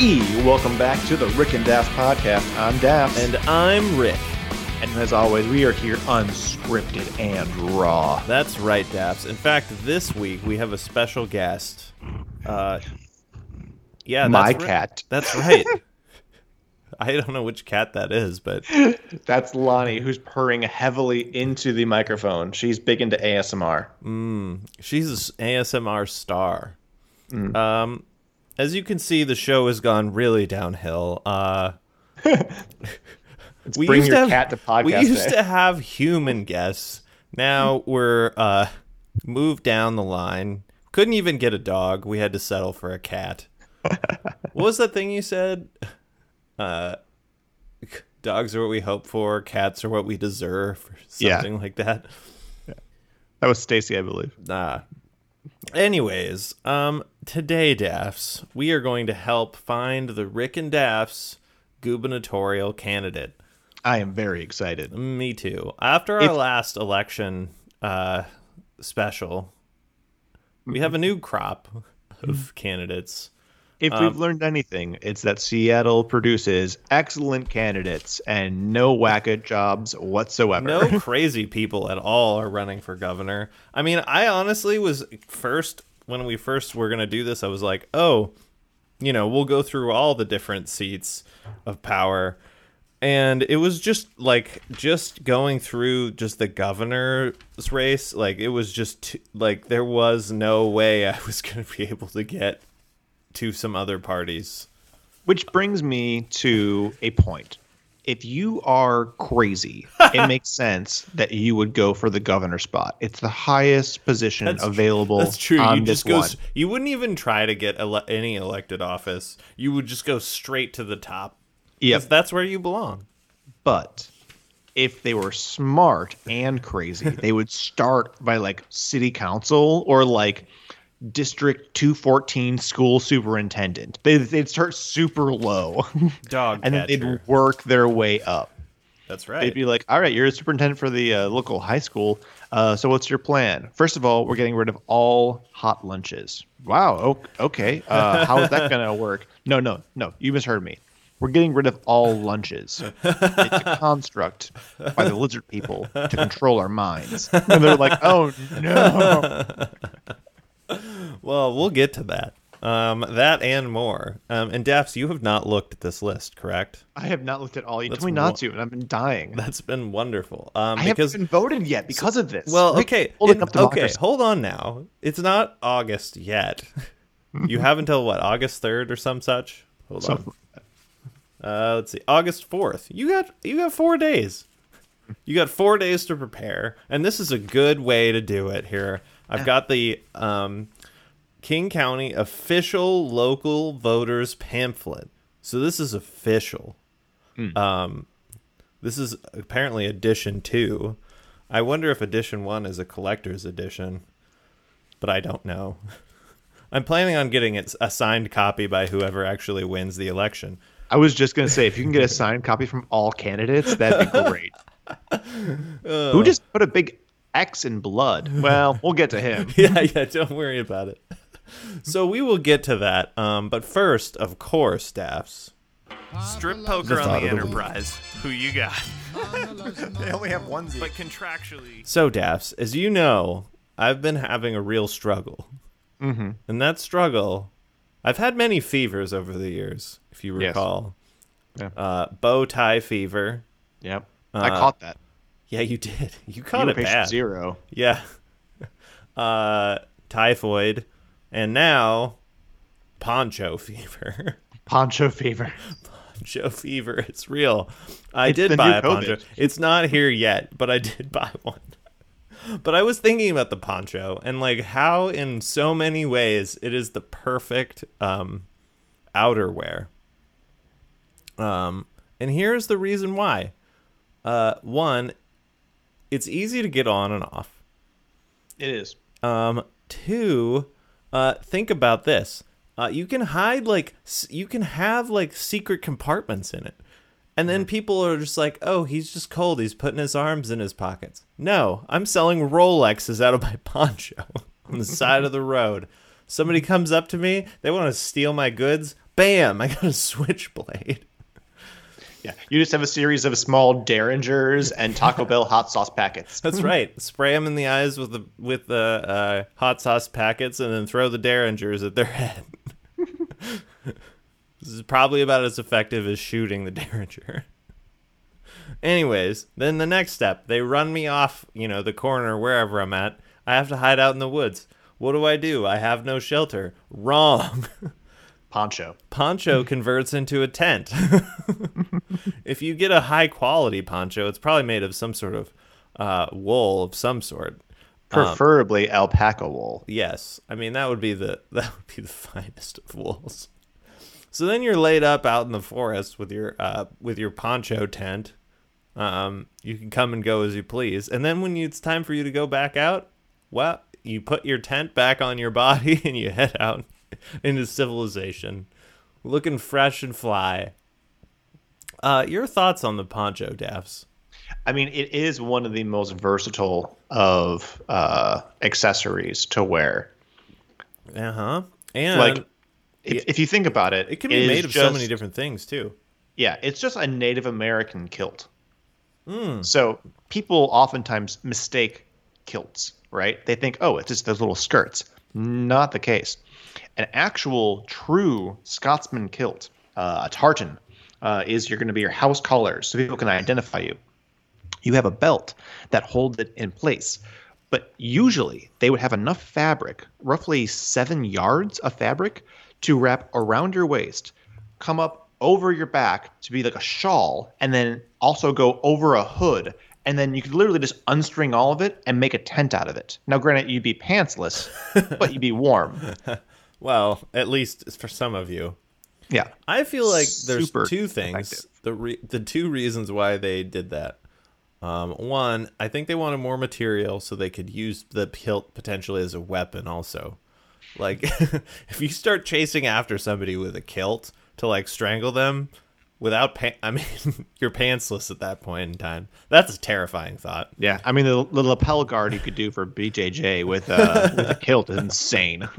E. Welcome back to the Rick and Dafs podcast. I'm Dafs. And I'm Rick. And as always, we are here unscripted and raw. That's right, Dafs. In fact, this week we have a special guest. Uh, yeah, My that's right. cat. That's right. I don't know which cat that is, but That's Lonnie, who's purring heavily into the microphone. She's big into ASMR. she's an ASMR star. Mm. Um, as you can see, the show has gone really downhill. Uh, we bring used your to have, cat to podcast We used day. to have human guests. Now we're uh, moved down the line. Couldn't even get a dog. We had to settle for a cat. what was that thing you said? Uh, dogs are what we hope for. Cats are what we deserve. Or Yeah. something like that. That was Stacy, I believe. Nah. Anyways, um, today, Dafs, we are going to help find the Rick and Dafs gubernatorial candidate. I am very excited. Me too. After our If- last election uh, special, we have a new crop of candidates. If Um, we've learned anything, it's that Seattle produces excellent candidates and no whack-it jobs whatsoever. No crazy people at all are running for governor. I mean, I honestly was first when we first were going to do this, I was like, "Oh, you know, we'll go through all the different seats of power." And it was just like just going through just the governor's race, like it was just like there was no way I was going to be able to get to some other parties. Which brings me to a point. If you are crazy, it makes sense that you would go for the governor spot. It's the highest position That's available That's true. on You this just go. one. You wouldn't even try to get ele- any elected office. You would just go straight to the top. 'Cause that's where you belong. But if they were smart and crazy, they would start by like city council or like district 214 school superintendent. They, they'd start super low Dog and then they'd work their way up. That's right. They'd be like, all right, you're a superintendent for the uh, local high school. Uh, so what's your plan? First of all, we're getting rid of all hot lunches. Wow. Okay. Uh, how is that going to work? No, no, no. You misheard me. We're getting rid of all lunches. It's a construct by the lizard people to control our minds. And they're like, oh, no. Well, we'll get to that. Um, that and more. Um, and Dafs, you have not looked at this list, correct? I have not looked at all. You that's told me not to, and I've been dying. That's been wonderful. Um, I because haven't been voted yet because of this. Well, okay, it- up okay. Hold on now. It's not August yet. you have until what August third or some such. Hold on. Uh, let's see, August fourth. You got you got four days. You got four days to prepare, and this is a good way to do it. Here, I've got the um, King County official local voters pamphlet. So this is official. Um, this is apparently edition two. I wonder if edition one is a collector's edition, but I don't know. I'm planning on getting it a signed copy by whoever actually wins the election. I was just gonna say, if you can get a signed copy from all candidates, that'd be great. Who just put a big X in blood? Well, we'll get to him. yeah, yeah, don't worry about it. So we will get to that. Um, but first, of course, staffs. Strip poker The on thought the of week. Enterprise. Who you got? They only have one But contractually. So, Dafs, as you know, I've been having a real struggle. Mm-hmm. And that struggle, I've had many fevers over the years, if you Yes. recall. Yeah. Uh, bow tie fever. Yep, I Uh, caught that. Yeah, you did. You You caught were it bad. zero. Yeah. Uh, typhoid, and now poncho fever. Poncho fever. poncho fever. It's real. I It's did buy a poncho. COVID. It's not here yet, but I did buy one. But I was thinking about the poncho and like how in so many ways it is the perfect um outerwear. Um and here's the reason why. Uh one, it's easy to get on and off. It is. Um, two, uh, think about this. Uh, you can hide like you can have like secret compartments in it, and then people are just like, "Oh, he's just cold. He's putting his arms in his pockets." No, I'm selling Rolexes out of my poncho on the side of the road. Somebody comes up to me, they want to steal my goods. bam! I got a switchblade. Yeah, you just have a series of small derringers and Taco Bell hot sauce packets. That's right. Spray them in the eyes with the with the uh, hot sauce packets, and then throw the derringers at their head. this is probably about as effective as shooting the derringer. Anyways, then the next step, they run me off, you know, the corner wherever I'm at. I have to hide out in the woods. What do I do? I have no shelter. Wrong. Poncho. poncho converts into a tent. if you get a high quality poncho, it's probably made of some sort of uh, wool of some sort. Preferably alpaca wool. Yes, I mean that would be the that would be the finest of wools. So then you're laid up out in the forest with your uh, with your poncho tent. Um, you can come and go as you please, and then when you, it's time for you to go back out, well, you put your tent back on your body and you head out into civilization, looking fresh and fly. Uh, your thoughts on the poncho, Dafs? I mean, it is one of the most versatile of uh, accessories to wear. Uh huh. And Like, if, if you think about it, it can be is made of so many different things too. Yeah, it's just a Native American kilt. Hmm. So people oftentimes mistake kilts, right? They think, oh, it's just those little skirts. Not the case. An actual, true Scotsman kilt, uh, a tartan, uh, is you're going to be your house colors, so people can identify you. You have a belt that holds it in place. But usually they would have enough fabric, roughly seven yards of fabric, to wrap around your waist, come up over your back to be like a shawl, and then also go over a hood. And then you could literally just unstring all of it and make a tent out of it. Now, granted, you'd be pantsless, but you'd be warm. Well, at least for some of you. Yeah. I feel like there's Super two things. The re- the two reasons why they did that. Um, one, I think they wanted more material so they could use the kilt potentially as a weapon. Also, like if you start chasing after somebody with a kilt to like strangle them without pa- I mean, you're pantsless at that point in time. That's a terrifying thought. Yeah. I mean, the, the lapel guard you could do for BJJ with, uh, with a kilt is insane.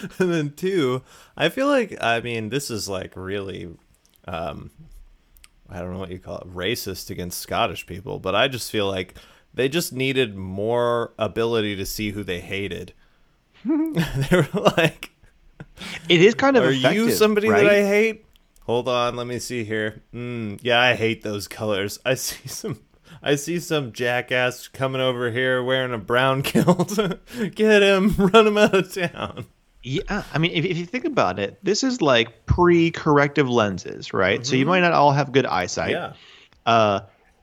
and then two, I feel like I mean this is like really um I don't know what you call it, racist against Scottish people, but I just feel like they just needed more ability to see who they hated. they were like, it is kind of "Are you somebody right? that I hate?" Hold on, let me see here. Mm, yeah, I hate those colors. I see some I see some jackass coming over here wearing a brown kilt. Get him, run him out of town. Yeah, I mean, if, if you think about it, this is like pre-corrective lenses, right? So you might not all have good eyesight. Yeah. Uh,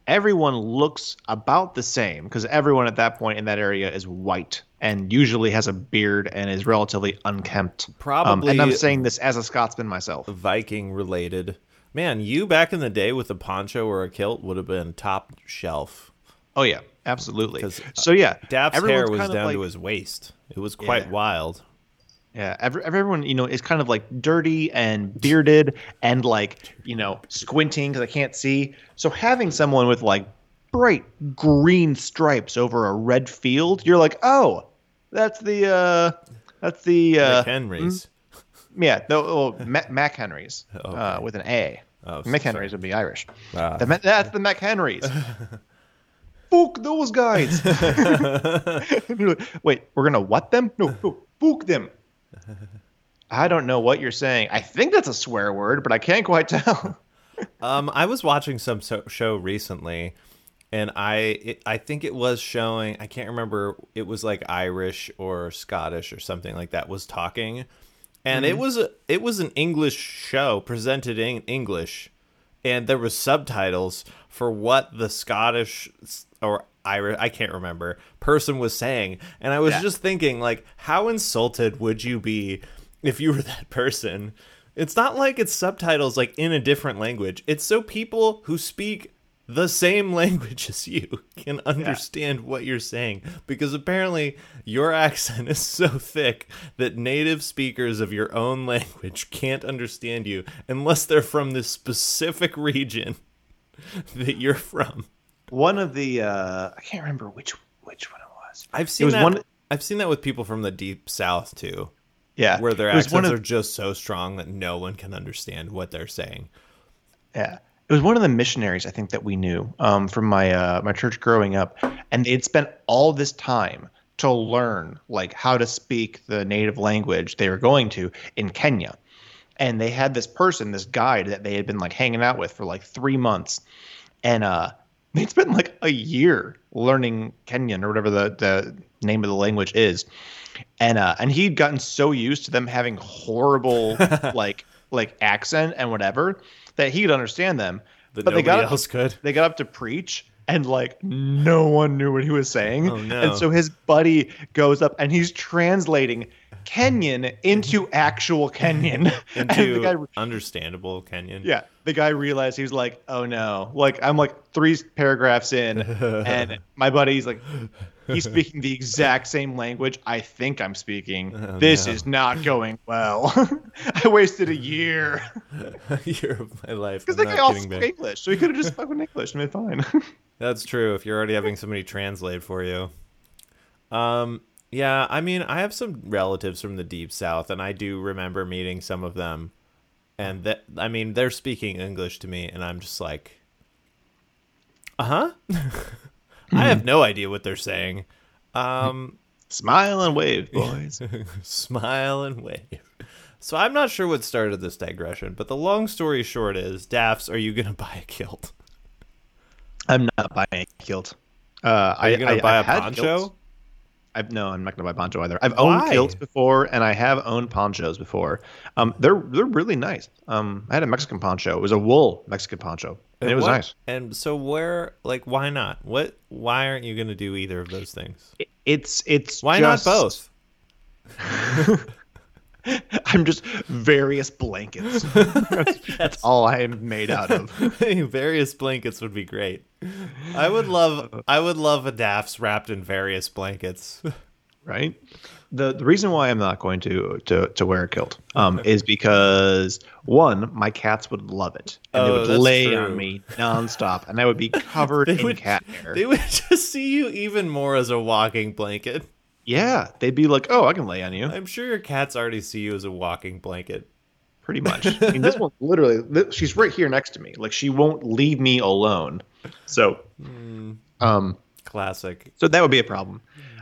everyone looks about the same because everyone at that point in that area is white and usually has a beard and is relatively unkempt. Um, and I'm saying this as a Scotsman myself. Viking related. Man, you back in the day with a poncho or a kilt would have been top shelf. Oh yeah, absolutely. So yeah, Dapp's hair was down like- to his waist. It was quite Yeah. wild. Yeah, every, everyone you know is kind of like dirty and bearded and like you know squinting because I can't see. So having someone with like bright green stripes over a red field, you're like, oh, that's the uh, that's the uh, Like Henry's. yeah, the well, Mac, Mac Henrys uh, Okay. with an A. Oh, Mac sorry. Henrys would be Irish. Ah. The that's the Mac Henrys. Book those guys. Wait, we're gonna what them? No, no, them. I don't know what you're saying. I think that's a swear word, but I can't quite tell. Um, I was watching some so- show recently, and I it, I think it was showing. I can't remember. It was like Irish or Scottish or something like that was talking, and it was a, it was an English show presented in English, and there was subtitles for what the Scottish or Irish I can't remember person was saying, and I was Yeah. just thinking like, how insulted would you be if you were that person? It's not like it's subtitles like in a different language. It's so people who speak the same language as you can understand what you're saying because apparently your accent is so thick that native speakers of your own language can't understand you unless they're from this specific region that you're from. One of the uh, I can't remember which which one it was. I've seen was that one- I've seen that with people from the deep south too. Yeah, where their accents of, are just so strong that no one can understand what they're saying. Yeah. It was one of the missionaries I think that we knew um, from my uh, my church growing up, and they'd spent all this time to learn like how to speak the native language they were going to in Kenya, and they had this person, this guide that they had been like hanging out with for like three months, and uh, they'd spent like a year learning Kenyan or whatever the the name of the language is, and uh, and he'd gotten so used to them having horrible like like accent and whatever that he could understand them. That but they nobody got else could. they got up to preach and like no one knew what he was saying. Oh, no. And so his buddy goes up and he's translating Kenyan into actual Kenyan. the Into guy understandable Kenyan. yeah, the guy realized he was like, "Oh no!" Like I'm like three paragraphs in, and my buddy's like, he's speaking the exact same language I think I'm speaking. this no. is not going well. I wasted a year a year of my life. because that guy kidding, spoke. English, so he could have just spoken English and been fine. That's true. If you're already having somebody translate for you. Um. Yeah. I mean, I have some relatives from the deep south, and I do remember meeting some of them, and that I mean, they're speaking English to me, and I'm just like, uh huh. I have no idea what they're saying. Um. Smile and wave, boys. smile and wave. So I'm not sure what started this digression, but the long story short is, Dafs, are you gonna buy a kilt? I'm not buying a kilt. Uh, Are you gonna buy I've a poncho? kilts. I've no, I'm not gonna buy poncho either. I've owned Why? kilts before, and I have owned ponchos before. Um, they're they're really nice. Um, I had a Mexican poncho. It was a wool Mexican poncho, and it was What- nice. And so where, like, why not? What? Why aren't you gonna do either of those things? It- It's it's Why just, not both? I'm just various blankets. that's, that's all I am made out of. various blankets would be great. I would love, I would love a Dafs wrapped in various blankets. right? The the reason why I'm not going to to, to wear a kilt um, is because one, my cats would love it, and they Oh, would lay true. on me nonstop, and I would be covered in would- cat hair. They would just see you even more as a walking blanket. Yeah, they'd be like, "Oh, I can lay on you," I'm sure your cats already see you as a walking blanket. pretty much. I mean, this one literally, thi- she's right here next to me. Like she won't leave me alone. So, Hmm. um, Classic. So that would be a problem.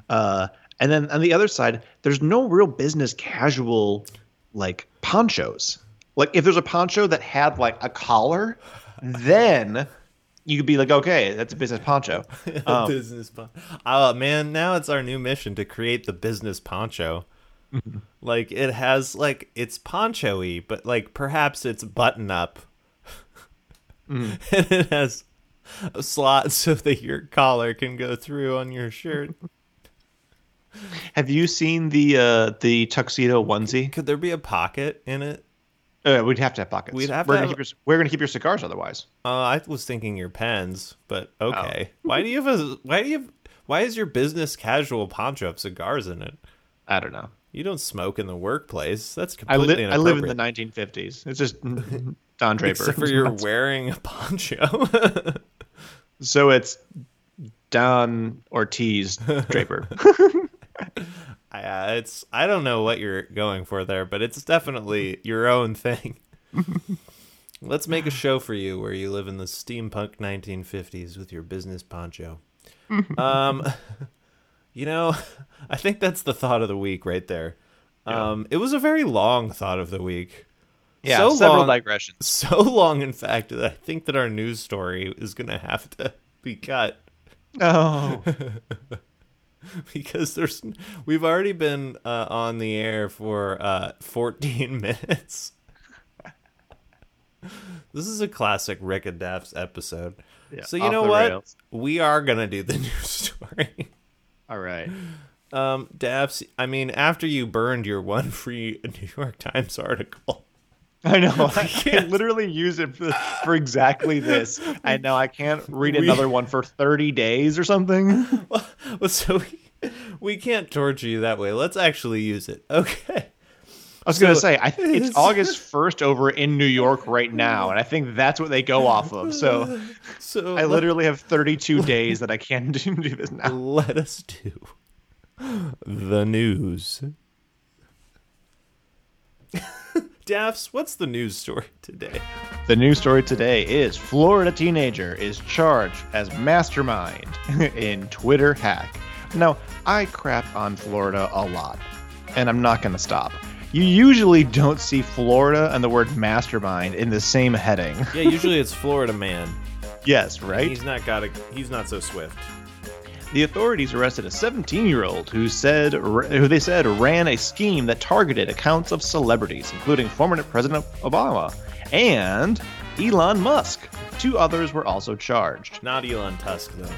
Uh, and then on the other side, there's no real business casual like ponchos. Like if there's a poncho that had like a collar, then you could be like, okay, that's a business poncho. Um, business poncho. Oh man, now it's our new mission to create the business poncho. like it has like it's poncho-y, but like perhaps it's button up. and it has a slot so that your collar can go through on your shirt. have you seen the uh, the tuxedo onesie? Could there be a pocket in it? Uh, we'd have to have pockets. We'd have we're to gonna have- keep your, we're gonna keep your cigars otherwise. Uh, I was thinking your pens, but okay. why do you have a why do you have why is your business casual poncho have cigars in it? I don't know. You don't smoke in the workplace. That's I completely live I live in the 1950s. It's just Don Draper. Except for you're wearing a poncho. so it's Don Ortiz Draper. uh, it's I don't know what you're going for there, but it's definitely your own thing. Let's make a show for you where you live in the steampunk 1950s with your business poncho. um, you know, I think that's the thought of the week right there. Um, it was a very long thought of the week. Yeah, so several long, digressions. so long, in fact, that I think that our news story is gonna have to be cut. Oh, because there's we've already been uh, on the air for uh, 14 minutes. this is a classic Rick and Daff's episode. Yeah, so you know what? rails. We are gonna do the news story. all right. um, Dafs, I mean, after you burned your one free New York Times article, I know. I can't literally use it for, for exactly this. I know I can't read We- another one for 30 days or something. well, so we, we can't torture you that way. Let's actually use it. Okay. I was going to say, I think it's August 1st over in New York right now, and I think that's what they go off of. So So I literally have 32 days that I can do, do this now. let us do the news. Dafs, what's the news story today? The news story today is Florida teenager is charged as mastermind in Twitter hack. Now, I crap on Florida a lot, and I'm not going to stop. You usually don't see Florida and the word mastermind in the same heading. Yeah, usually it's Florida man. yes, right? He's not got a. He's not so swift. The authorities arrested a 17-year-old who said who they said ran a scheme that targeted accounts of celebrities, including former President Obama and Elon Musk. Two others were also charged. Not Elon Tusk though.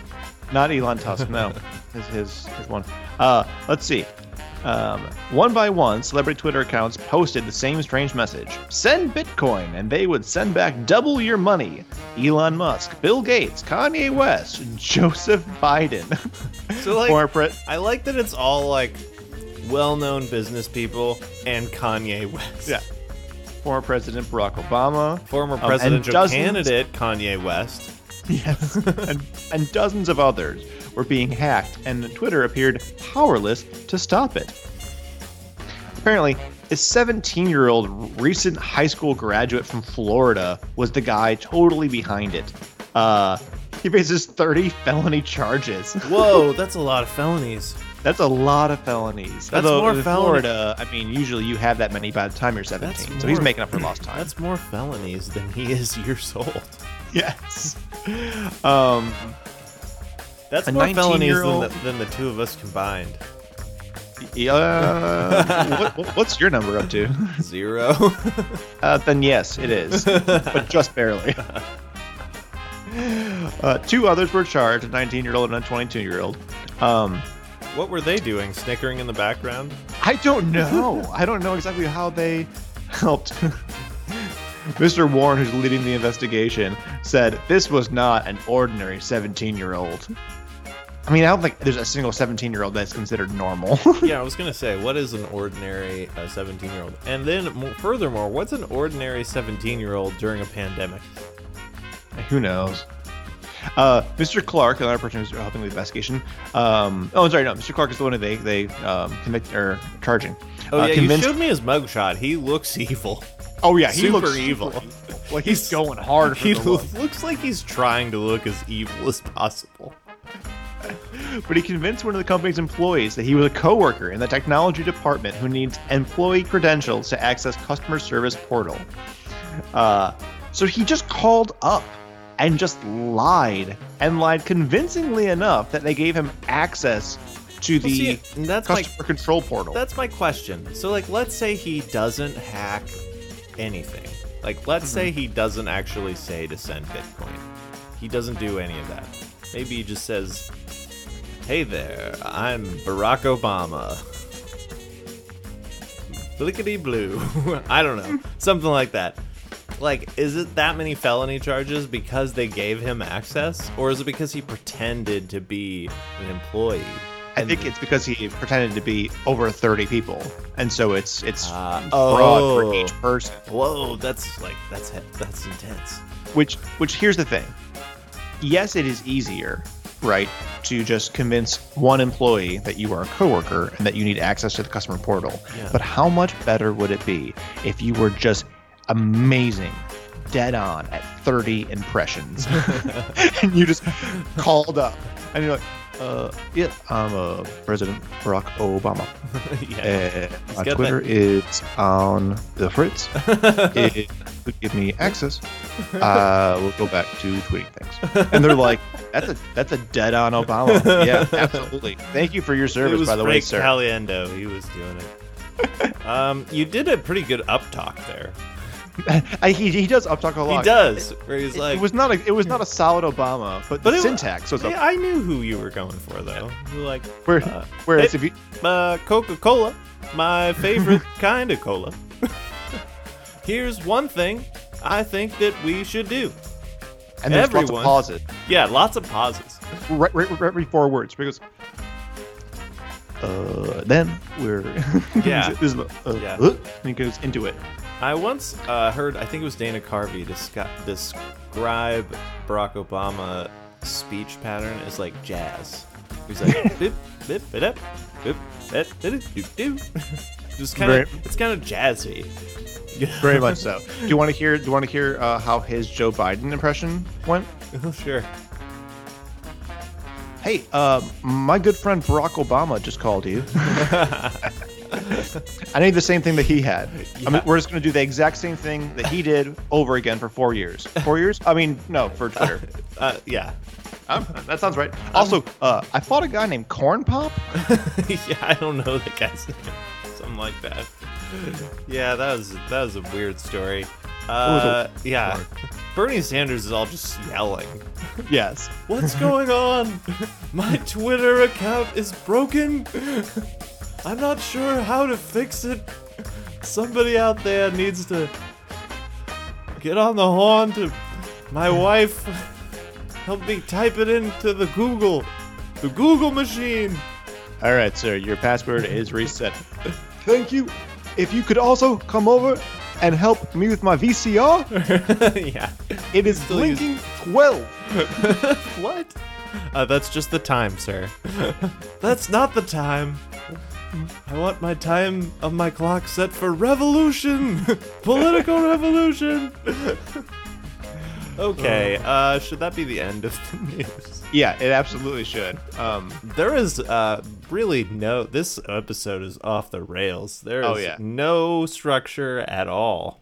Not Elon Tusk, no. his, his, his one. Uh, let's see. Um, one by one, celebrity Twitter accounts posted the same strange message send Bitcoin and they would send back double your money. Elon Musk, Bill Gates, Kanye West, Joseph Biden. So like, pre- I like that it's all like well-known business people and Kanye West. yeah. Former President Barack Obama. Former Um, and presidential dozens- candidate Kanye West. Yes. and, and dozens of others were being hacked, and Twitter appeared powerless to stop it. Apparently, a 17 year old recent high school graduate from Florida was the guy totally behind it. Uh, he faces 30 felony charges. Whoa, that's a lot of felonies. That's a lot of felonies. That's Although more in felony- Florida, I mean, usually you have that many by the time you're 17. That's so he's more- making up for lost time. That's more felonies than he is years old. yes. Um, That's A more felonies than 19-year-old the, than the two of us combined. yeah. what, what- what's your number up to? Zero. Uh, then yes, it is, but just barely. Uh, two others were charged: a 19-year-old and a 22-year-old. Um, what were they doing? Snickering in the background? I don't know. I don't know exactly how they helped. Mr. Warren, who's leading the investigation, said this was not an ordinary 17-year-old. I mean, I don't think there's a single 17-year-old that's considered normal. yeah, I was gonna say, what is an ordinary uh, 17-year-old? And then, mo- furthermore, what's an ordinary 17-year-old during a pandemic? Who knows? Uh, Mr. Clark, another person who's helping with the investigation. Um, oh, sorry, no. Mr. Clark is the one who they they um, convict or charging. Oh Uh, yeah, convinced- you showed me his mugshot. He looks evil. Oh yeah, he super looks evil. Like he's going hard. For He looks like he's trying to look as evil as possible. But he convinced one of the company's employees that he was a coworker in the technology department who needs employee credentials to access customer service portal. Uh, so he just called up and just lied and lied convincingly enough that they gave him access to Well, the see, that's my customer control portal. That's my question. So, like, let's say he doesn't hack anything. Like, let's say mm-hmm. he doesn't actually say to send Bitcoin. He doesn't do any of that. Maybe he just says, Hey there, I'm Barack Obama. Blickety blue. I don't know. Something like that. Like, is it that many felony charges because they gave him access? Or is it because he pretended to be an employee? I think it's because he pretended to be over 30 people, and so it's it's uh, broad oh. for each person. Whoa, that's like that's that's intense. Which which here's the thing. Yes, it is easier, right, to just convince one employee that you are a coworker and that you need access to the customer portal. Yeah. But how much better would it be if you were just amazing, dead on at 30 impressions, and you just called up and you're like, uh, yeah, I'm uh, President Barack Obama. yeah. Uh, my Twitter is on the fritz. if you could give me access, uh, we'll go back to tweeting things. And they're like, "That's a that's a dead on Obama." Yeah, absolutely. Thank you for your service, by the way, Frank sir. Caliendo. He was doing it. um, you did a pretty good up talk there. I, he, he does uptalk a lot. He does. Where he's like, it was not a it was not a solid Obama, but, But the it- syntax was. Yeah, I knew who you were going for though. You were like, where, uh, whereas if you uh, Coca Cola, my favorite kind of cola. Here's one thing I think that we should do. and there's lots of everyone- pauses, Yeah, lots of pauses. right, right, right, four words because. Uh, then we're Yeah. this is uh, Yeah. uh, and he goes into it. I once uh, heard, I think it was Dana Carvey, desca- describe Barack Obama speech pattern as like jazz. He's like boop boop it up boop that doop do. Just kind of it's kind of jazzy. Very much so. Do you want to hear? Do you want to hear uh, how his Joe Biden impression went? Oh, sure. Hey, uh, my good friend Barack Obama just called you. I need the same thing that he had. I mean, we're just going to do the exact same thing that he did over again for four years. Four years? I mean, no, for Twitter. Uh, yeah. Um, that sounds right. Also, uh, I fought a guy named Corn Pop. yeah, I don't know the guy's name. Something like that. Yeah, that was that was a weird story. Uh, yeah. Bernie Sanders is all just yelling. Yes. What's going on? My Twitter account is broken. I'm not sure how to fix it. Somebody out there needs to get on the horn to my wife. Help me type it into the Google, the Google machine. All right, sir. Your password is reset. Thank you. If you could also come over and help me with my VCR, yeah. it is Still use- blinking 12. What? Uh, that's just the time, sir. that's not the time. I want my time of my clock set for revolution, political revolution. okay, uh, should that be the end of the news? Yeah, it absolutely should. Um, There is uh, really no. This episode is off the rails. There is Oh, yeah. no structure at all.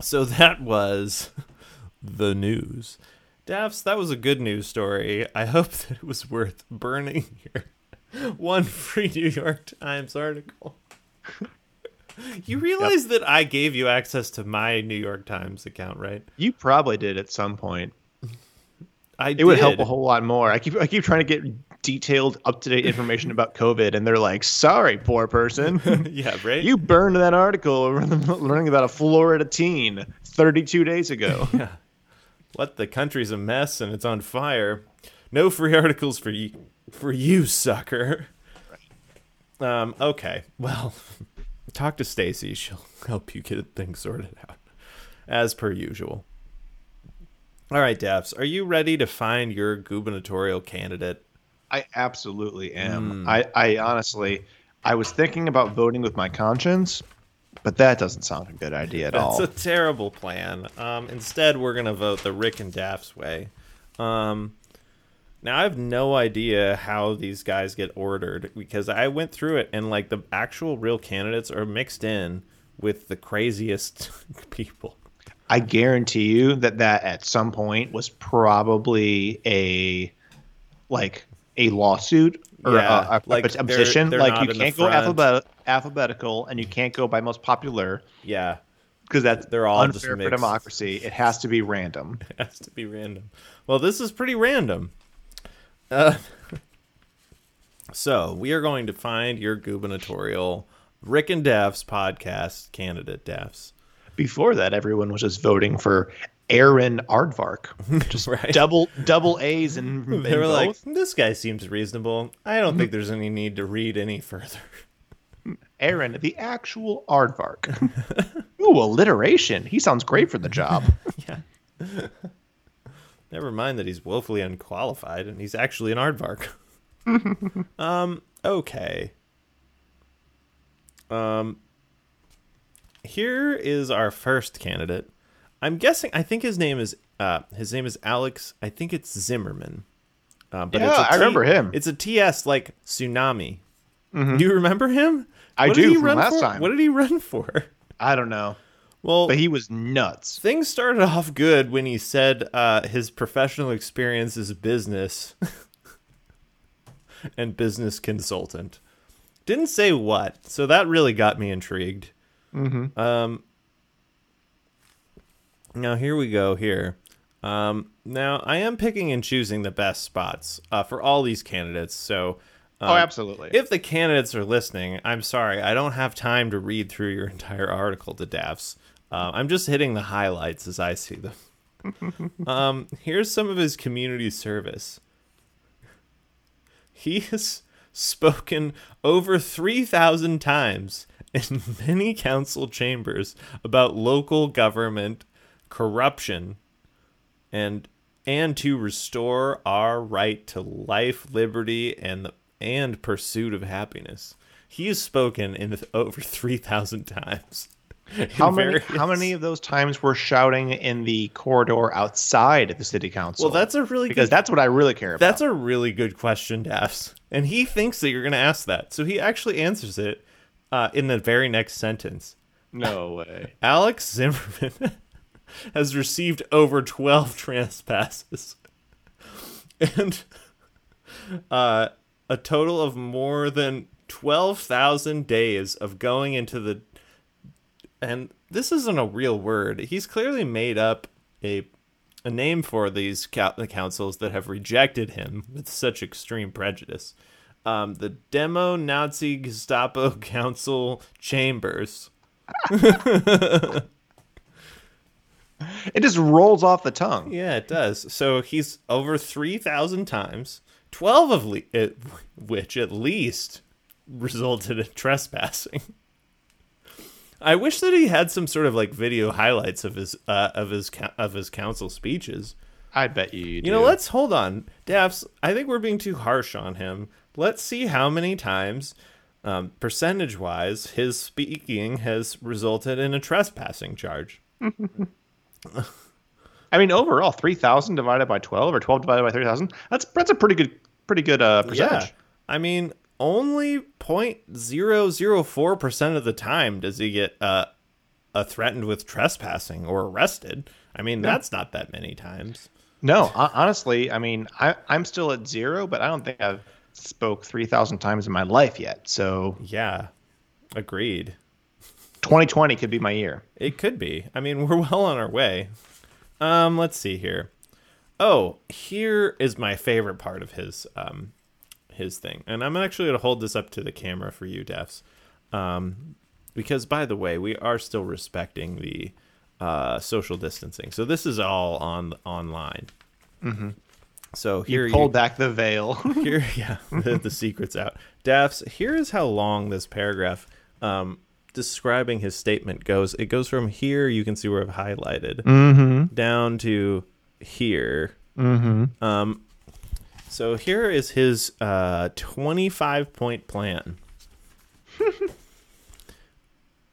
So that was the news. Dafs, that was a good news story. I hope that it was worth burning your one free New York Times article. You realize that I gave you access to my New York Times account, right? you probably did at some point. I It would help a whole lot more. I keep I keep trying to get detailed, up to date information about COVID, and they're like, "Sorry, poor person, yeah, right. you burned that article learning about a Florida teen 32 days ago." yeah. what the country's a mess and it's on fire. No free articles for you, for you, sucker. Um. Okay. Well, talk to Stacy. She'll help you get things sorted out, as per usual. All right, Dafs. Are you ready to find your gubernatorial candidate? I absolutely am. I, I honestly, I was thinking about voting with my conscience, but that doesn't sound a good idea at That's all. It's a terrible plan. Um, instead, we're gonna vote the Rick and Daff's way. Um, now I have no idea how these guys get ordered because I went through it and like the actual real candidates are mixed in with the craziest people. I guarantee you that that at some point was probably a like a lawsuit or Yeah, a, a, like a they're- petition. they're like you can't go alphabet- alphabetical and you can't go by most popular Yeah, because that's They're all just unfair for democracy. It has to be random. it has to be random. Well, this is pretty random. Uh, so we are going to find your gubernatorial Rick and Daff's podcast candidate, Dafs. Before that, everyone was just voting for Aaron Aardvark. Just Right. double double A's and They were like, this guy seems reasonable. I don't think there's any need to read any further. Aaron, the actual Aardvark. Ooh, alliteration. He sounds great for the job. yeah. Never mind that he's woefully unqualified and he's actually an aardvark. um, okay. Um, here is our first candidate. I'm guessing. I think his name is. Uh, his name is Alex. I think it's Tsimerman. Uh, but Yeah, it's a I remember him. It's a TS like tsunami. Do you remember him? I What did do, he from run last for? time. What did he run for? I don't know. Well, But he was nuts. things started off good when he said uh, his professional experience is business and business consultant. Didn't say what, so that really got me intrigued. Mm-hmm. Um, now here we go. Here, um, now I am picking and choosing the best spots uh, for all these candidates. So. oh, absolutely. If the candidates are listening, I'm sorry, I don't have time to read through your entire article to Dafs. Uh, I'm just hitting the highlights as I see them. um, here's some of his community service. He has spoken over 3,000 times in many council chambers about local government corruption and and to restore our right to life, liberty, and the, and pursuit of happiness. He has spoken in over three thousand times. How many? various- How many of those times were shouting in the corridor outside of the city council? Well, that's a really because good, that's what I really care about. that's a really good question, Dafs. And he thinks that you're going to ask that, so he actually answers it uh, in the very next sentence. no way. Alex Tsimerman has received over 12 trespasses and uh, a total of more than 12,000 days of going into the. And this isn't a real word. He's clearly made up a a name for these cou- the councils that have rejected him with such extreme prejudice. Um, the Demo Nazi Gestapo Council Chambers. It just rolls off the tongue. Yeah, it does. So he's over 3,000 times, 12 of le- it, which at least resulted in trespassing. I wish that he had some sort of like video highlights of his uh, of his of his council speeches. I bet you. You, You know, let's hold on, Dafs. I think we're being too harsh on him. Let's see how many times, um, percentage wise, his speaking has resulted in a trespassing charge. I mean, overall, three thousand divided by twelve, or twelve divided by three thousand. That's that's a pretty good, pretty good uh, percentage. Yeah. I mean, only 0.004% of the time does he get uh, uh, threatened with trespassing or arrested. I mean, that's not that many times. No, honestly, I mean, I, I'm still at zero, but I don't think I've spoke three thousand times in my life yet. So Yeah, agreed. 2020 could be my year. It could be. I mean, we're well on our way. Um, let's see here. Oh, here is my favorite part of his um his thing. And I'm actually going to hold this up to the camera for you, Defs. Um because by the way, we are still respecting the uh social distancing. So this is all on online. Mm-hmm. So here You pulled back the veil. here yeah the, the secret's out Dafs here is how long this paragraph um describing his statement goes it goes from here you can see where i've highlighted down to here mm-hmm. um so here is his uh 25 point plan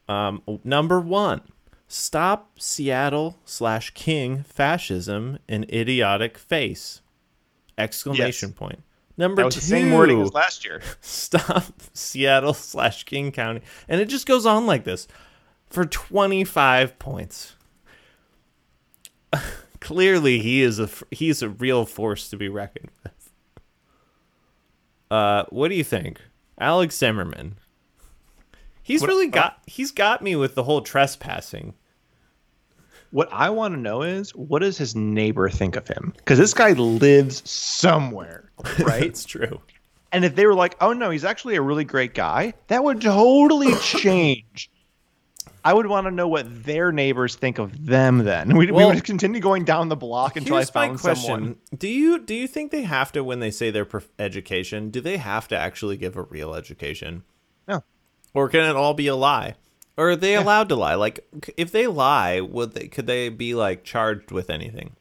um number one stop seattle slash king fascism and idiotic face exclamation Yes. point number that was two the same wording as last year. stop Seattle slash King County. And it just goes on like this for 25 points. Clearly, he is a he's a real force to be reckoned with. Uh, what do you think, Alex Tsimerman? He's What- really got he's got me with the whole trespassing. What I want to know is what does his neighbor think of him? Because this guy lives somewhere, right? It's true. and if they were like, "Oh no, he's actually a really great guy," that would totally change. I would want to know what their neighbors think of them. Then we, Well- we would continue going down the block until I found question: someone. Do you do you think they have to when they say their prof- education? Do they have to actually give a real education? No. or can it all be a lie? Or are they allowed to lie? Like, if they lie, would they could they be like charged with anything?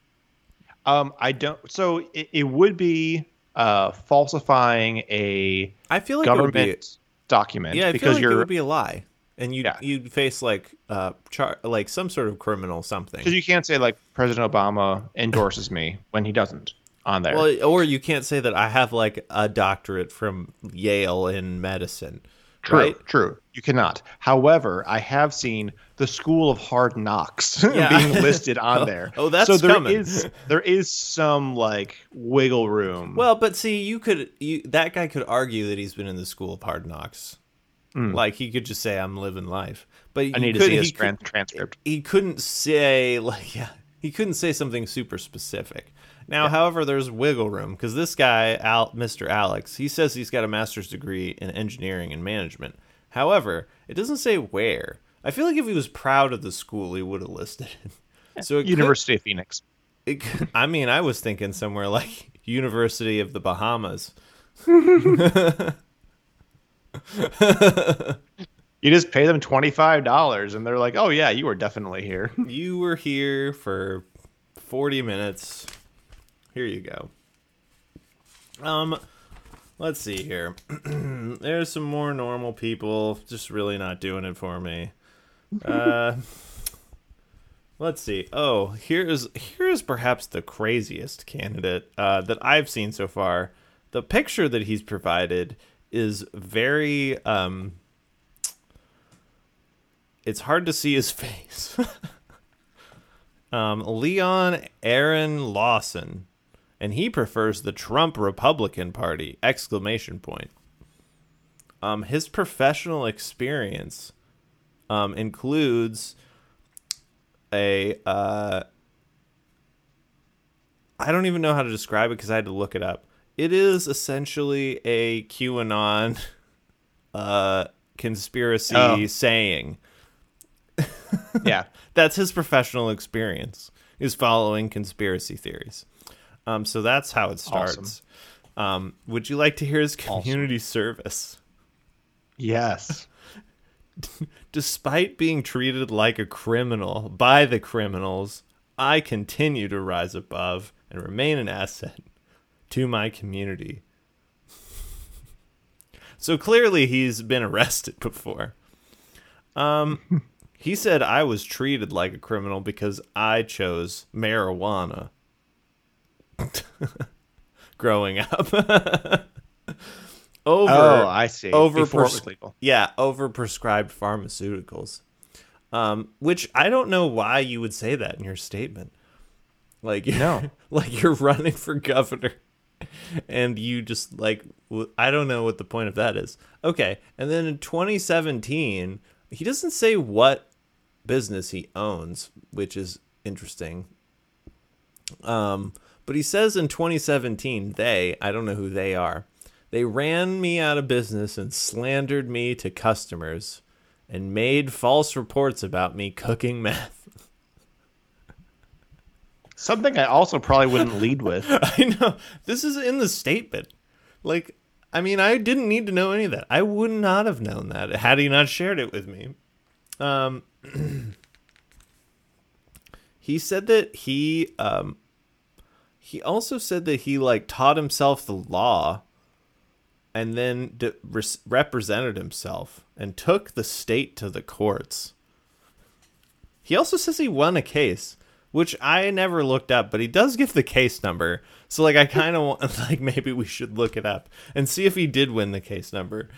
Um, I don't. So it, it would be uh, falsifying a I feel like government it would be. document Yeah, I feel because like it you're would be a lie, and you Yeah. you'd face like uh char- like some sort of criminal something. because you can't say like President Obama endorses me when he doesn't on there. Well, or you can't say that I have like a doctorate from Yale in medicine. True, right? true. You cannot. However, I have seen the School of Hard Knocks Yeah. being listed on there. oh, that's so there coming. is- there is some like wiggle room. Well, but see, you could you that guy could argue that he's been in the school of hard knocks. Mm. Like he could just say, "I'm living life," but. I need to could, see his he, could, transcript. He couldn't say like yeah, he couldn't say something super specific. Now, however, there's wiggle room because this guy, Al, Mr. Alex, he says he's got a master's degree in engineering and management. However, it doesn't say where. I feel like if he was proud of the school, he would have listed it. So it could- University of Phoenix. it I mean, I was thinking somewhere like University of the Bahamas. You just pay them twenty five dollars, and they're like, "Oh yeah, you were definitely here." You were here for 40 minutes. Here you go. Um, let's see here. There's some more normal people just really not doing it for me. uh, let's see. Oh, here's here's perhaps the craziest candidate uh, that I've seen so far. The picture that he's provided is very. Um, it's hard to see his face. um, Leon Aaron Lawson, and he prefers the Trump Republican Party! Exclamation point. Um, his professional experience um, includes a uh, I don't even know how to describe it because I had to look it up. It is essentially a QAnon uh, conspiracy Oh. saying. Yeah. That's his professional experience is following conspiracy theories. Um, so that's how it starts. Awesome. Um, would you like to hear his community service? Yes. Despite being treated like a criminal by the criminals, I continue to rise above and remain an asset to my community. so clearly he's been arrested before. Um he said I was treated like a criminal because I chose marijuana growing up. Over Oh, I see. over Before it pers- was legal. yeah, over prescribed pharmaceuticals. Um, which I don't know why you would say that in your statement. Like you No. like you're running for governor, and you just like I don't know what the point of that is. Okay, and then in 2017, he doesn't say what business he owns, which is interesting. Um, but he says in 2017, they, I don't know who they are, they ran me out of business and slandered me to customers and made false reports about me cooking meth. Something I also probably wouldn't lead with. I know. This is in the statement. Like, I mean, I didn't need to know any of that. I would not have known that had he not shared it with me. Um, he said that he, um, he also said that he like taught himself the law, and then d- res- represented himself and took the state to the courts. He also says he won a case, which I never looked up, but he does give the case number. So like I kind of like maybe we should look it up and see if he did win the case number.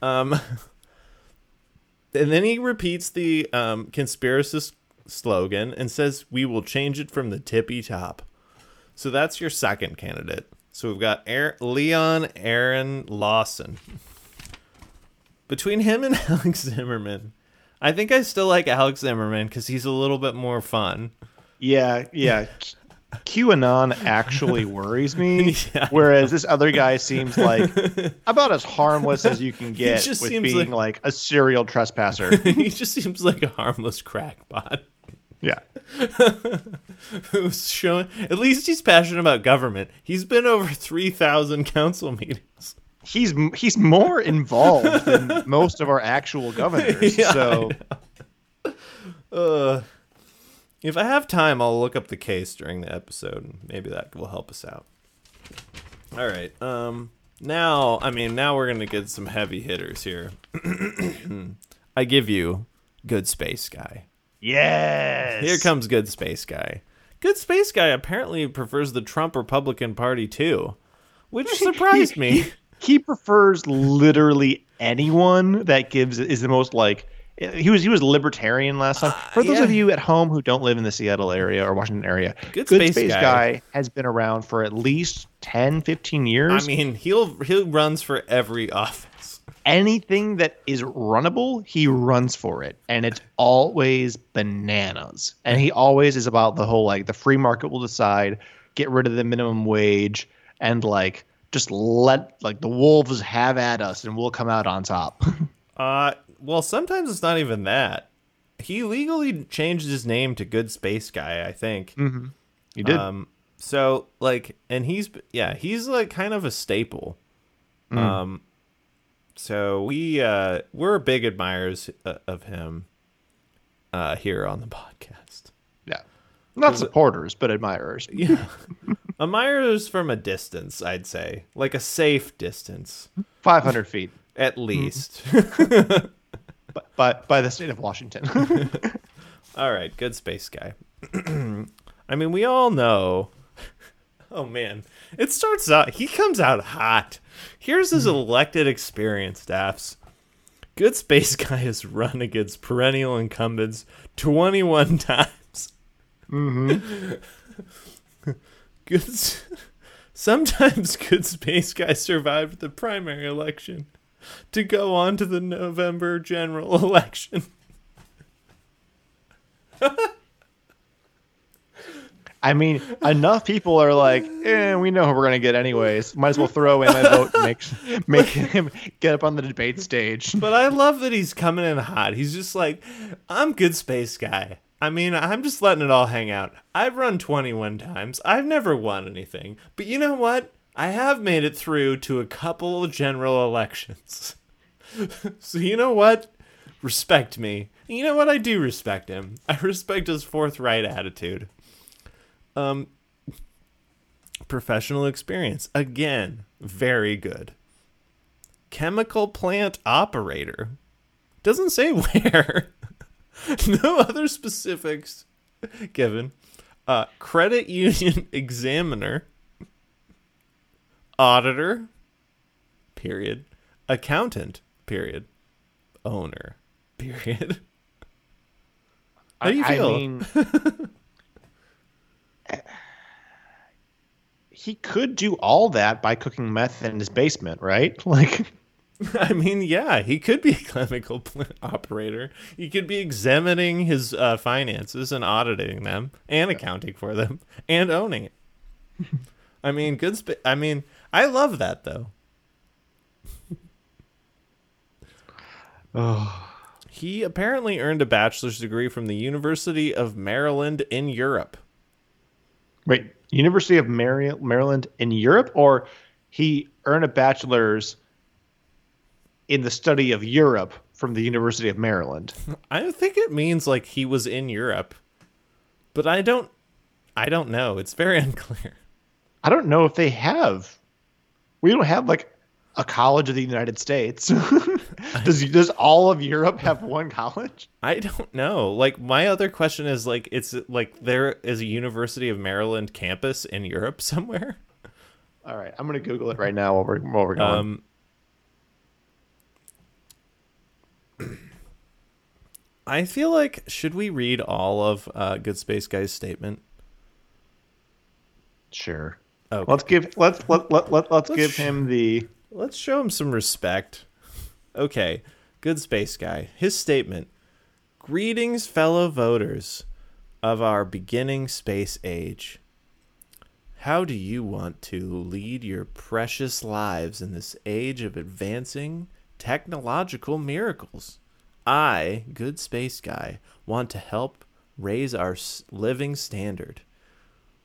Um and then he repeats the um conspiracist slogan and says we will change it from the tippy top. So that's your second candidate. So we've got Aar- Leon Aaron Lawson. Between him and Alex Tsimerman, I think I still like Alex Tsimerman because he's a little bit more fun. Yeah, yeah. QAnon actually worries me, Yeah. whereas this other guy seems like about as harmless as you can get just with seems being like, a serial trespasser. he just seems like a harmless crackpot yeah. who's showing. At least he's passionate about government. He's been over three thousand council meetings. He's he's more involved than most of our actual governors. Yeah, so Uh, if I have time, I'll look up the case during the episode. Maybe that will help us out. All right. Um. Now, I mean, now we're gonna get some heavy hitters here. I give you Good Space Guy. yes. Here comes Good Space Guy. Good Space Guy apparently prefers the Trump Republican Party too, which surprised me. he prefers literally anyone that gives is the most like he was he was libertarian last time. For those Uh, yeah. of you at home who don't live in the Seattle area or Washington area, Good Good, Space Space, Guy. guy. has been around for at least 10, 15 years. I mean, he'll he runs for every office. anything that is runnable, he runs for it. And it's always bananas. And he always is about the whole like the free market will decide, get rid of the minimum wage, and like just let like the wolves have at us and we'll come out on top. Uh, well, sometimes it's not even that. He legally changed his name to Good Space Guy, I think. you did. Um, so like, and he's yeah, he's like kind of a staple. Um, so we uh we're big admirers uh, of him. Uh, here on the podcast. yeah. Not supporters, but admirers. Yeah, admirers from a distance, I'd say, like a safe distance, 500 feet. at least. by by the state of Washington. All right, good space guy. I mean, we all know. Oh man, it starts out. He comes out hot. Here's his elected experience, staffs. Good space guy has run against perennial incumbents 21 times. Mm-hmm. good. Sometimes good space guy survived the primary election to go on to the November general election. I mean, enough people are like, eh, we know who we're gonna get anyways. Might as well throw in a vote and make make him get up on the debate stage. But I love that he's coming in hot. He's just like, I'm good space guy. I mean, I'm just letting it all hang out. I've run 21 times. I've never won anything. But you know what? I have made it through to a couple general elections. so you know what? Respect me. You know what? I do respect him. I respect his forthright attitude. Um professional experience. Again, very good chemical plant operator. Doesn't say where. no other specifics given. Uh, credit union examiner. Auditor. Period. Accountant. Period. Owner. Period. How do you feel? I mean, he could do all that by cooking meth in his basement, right? Like, I mean, yeah, he could be a chemical operator. He could be examining his uh, finances and auditing them, and accounting for them, and owning it. I mean, good. Sp- I mean, I love that though. He apparently earned a bachelor's degree from the University of Maryland in Europe. wait, University of Mary- Maryland in Europe, or he earned a bachelor's in the study of Europe from the University of Maryland. I think it means like he was in Europe, but I don't. I don't know. It's very unclear. I don't know if they have. We don't have like a college of the United States. does does all of Europe have one college? I don't know. Like my other question is like it's like there is a University of Maryland campus in Europe somewhere. All right, I'm gonna Google it right now while we're while we're going. Um I feel like should we read all of uh, Good Space Guy's statement? sure. Okay. Let's give let's let, let, let, let's, Let's give sh- him the Let's show him some respect. Okay, good space guy. His statement Greetings, fellow voters of our beginning space age. How do you want to lead your precious lives in this age of advancing technological miracles? I, good space guy, want to help raise our living standard.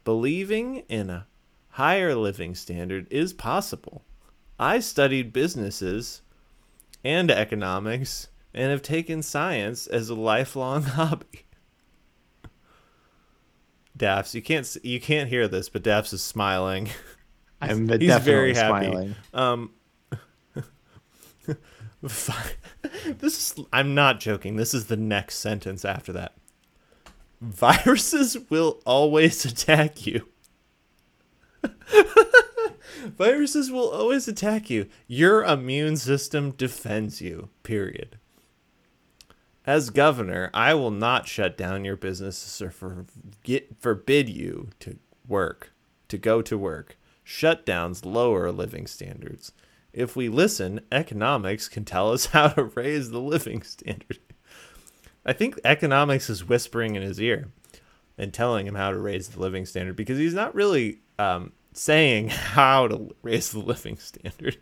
Believing in a higher living standard is possible. I studied businesses and economics and have taken science as a lifelong hobby. Dafs, you can't you can't hear this, but Dafs is smiling. I'm He's definitely very happy. smiling. Um, this is I'm not joking. This is the next sentence after that. Viruses will always attack you. Viruses will always attack you. Your immune system defends you. Period. As governor, I will not shut down your businesses or forbid you to work, to go to work. Shutdowns lower living standards. If we listen, economics can tell us how to raise the living standard. I think economics is whispering in his ear and telling him how to raise the living standard because he's not really um, saying how to raise the living standard.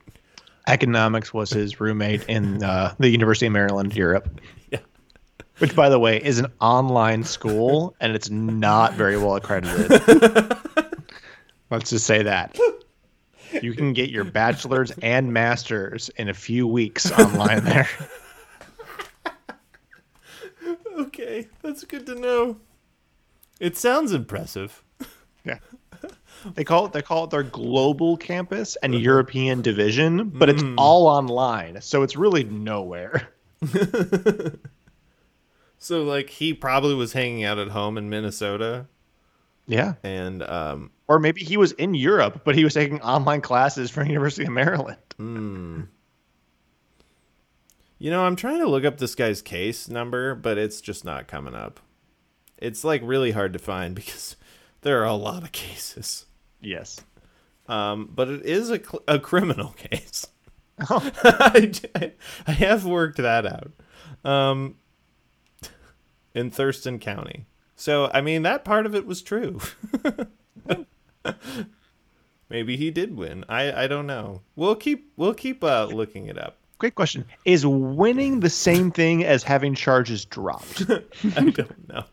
Economics was his roommate in uh, the University of Maryland, Europe. Yeah. Which, by the way, is an online school and it's not very well accredited. Let's just say that. You can get your bachelor's and master's in a few weeks online there. Okay, that's good to know. It sounds impressive. Yeah. They call it they call it their global campus and European division, but it's all online, so it's really nowhere. So like he probably was hanging out at home in Minnesota Yeah. and um Or maybe he was in Europe, but he was taking online classes from University of Maryland. you know, I'm trying to look up this guy's case number, but it's just not coming up. It's like really hard to find because there are a lot of cases. Yes. Um, but it is a, cl- a criminal case. I, I have worked that out. Um, in Thurston County. So, I mean, that part of it was true. Maybe he did win. I, I don't know. We'll keep we'll keep uh, looking it up. Great question. Is winning the same thing as having charges dropped I don't know.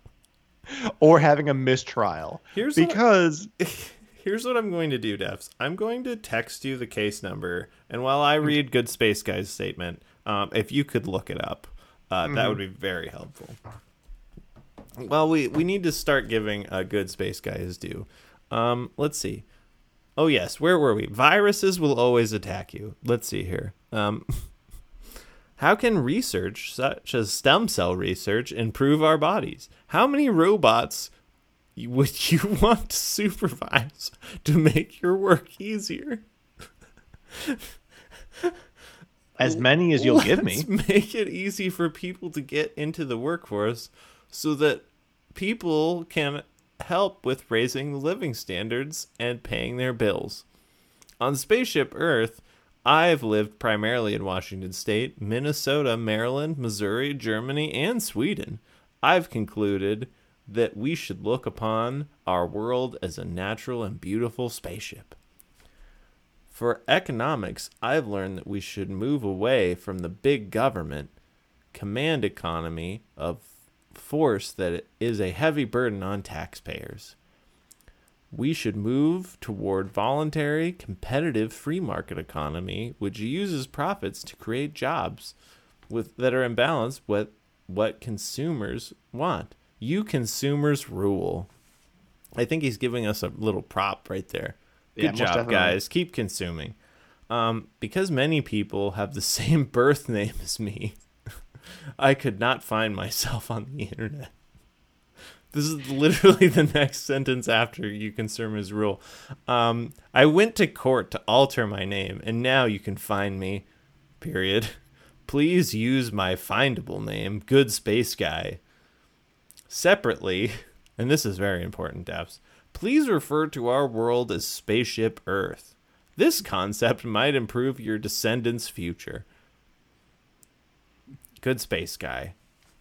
or having a mistrial? Here's what- because Here's what I'm going to do, Dafs. I'm going to text you the case number, and while I read Good Space Guy's statement, um, if you could look it up, uh, that would be very helpful. Well, we, we need to start giving a Good Space Guy his due. Um, let's see. Oh, yes. Where were we? Viruses will always attack you. Let's see here. Um, how can research, such as stem cell research, improve our bodies? How many robots would you want to supervise to make your work easier? as many as you'll give me. Make it easy for people to get into the workforce so that people can help with raising the living standards and paying their bills. On Spaceship Earth, I've lived primarily in Washington State, Minnesota, Maryland, Missouri, Germany, and Sweden. I've concluded that we should look upon our world as a natural and beautiful spaceship. For economics, I've learned that we should move away from the big government command economy of force that is a heavy burden on taxpayers. We should move toward voluntary, competitive free market economy which uses profits to create jobs with that are in balance with what consumers want. You consumers rule. I think he's giving us a little prop right there. Good Yeah, job, definitely. guys. Keep consuming. Um, because many people have the same birth name as me, I could not find myself on the internet. This is literally the next sentence after you consumers rule. Um, I went to court to alter my name, and now you can find me. Period. Please use my findable name, Good Space Guy. Separately, and this is very important, Dafs, please refer to our world as Spaceship Earth. This concept might improve your descendants' future. Good Space Guy.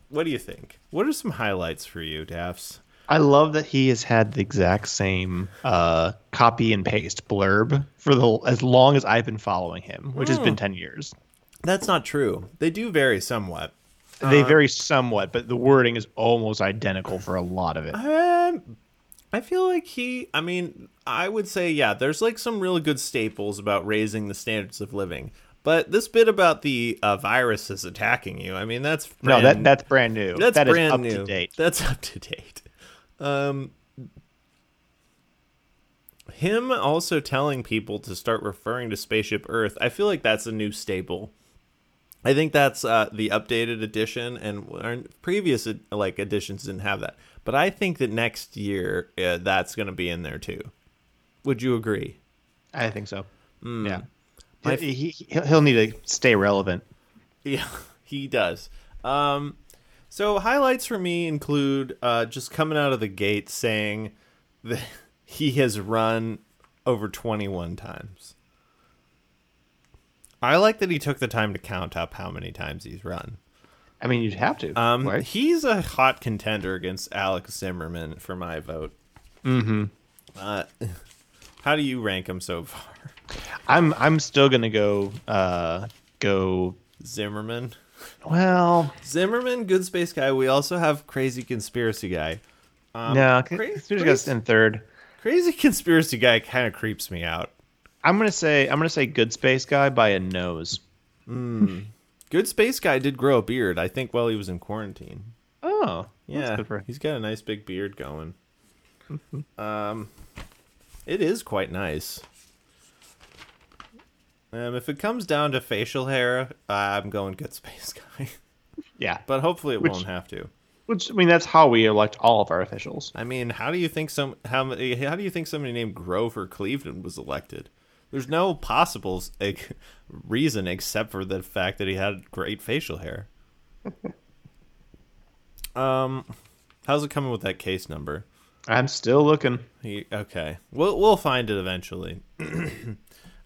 What do you think? What are some highlights for you, Dafs? I love that he has had the exact same uh, copy and paste blurb for the as long as I've been following him, which has been ten years. That's not true. They do vary somewhat. They vary somewhat, but the wording is almost identical for a lot of it. Um, I feel like he. I mean, I would say yeah. There's like some really good staples about raising the standards of living, but this bit about the uh, viruses attacking you. I mean, that's no, that brand- that's brand new. that's That is brand up new. to date. That's up to date. Um, him also telling people to start referring to Spaceship Earth. I feel like that's a new staple. I think that's uh, the updated edition, and our previous like editions didn't have that. But I think that next year uh, that's going to be in there too. Would you agree? I think so. Yeah, My- he, he he'll need to stay relevant. Yeah, he does. Um, so highlights for me include uh, just coming out of the gate saying that he has run over 21 times. I like that he took the time to count up how many times he's run. I mean, you'd have to. Um, right? he's a hot contender against Alex Tsimerman for my vote. Mm-hmm. Uh, how do you rank him so far, I'm I'm still gonna go uh go. Tsimerman? Well, Tsimerman, good space guy. We also have crazy conspiracy guy. Um, no, cra- Conspiracy crazy- Guy's in third. Crazy conspiracy guy kind of creeps me out. I'm gonna say I'm gonna say good space guy by a nose. Good space guy did grow a beard, I think, while he was in quarantine. Oh, Yeah, that's good for he's got a nice big beard going. um, it is quite nice. Um, if it comes down to facial hair, I'm going good space guy. Yeah, but hopefully it Which- won't have to. which I mean that's how we elect all of our officials. I mean, how do you think some how how do you think somebody named Grover Cleveland was elected? There's no possible like, reason except for the fact that he had great facial hair. um, how's it coming with that case number? I'm still looking. He, okay, we'll we'll find it eventually.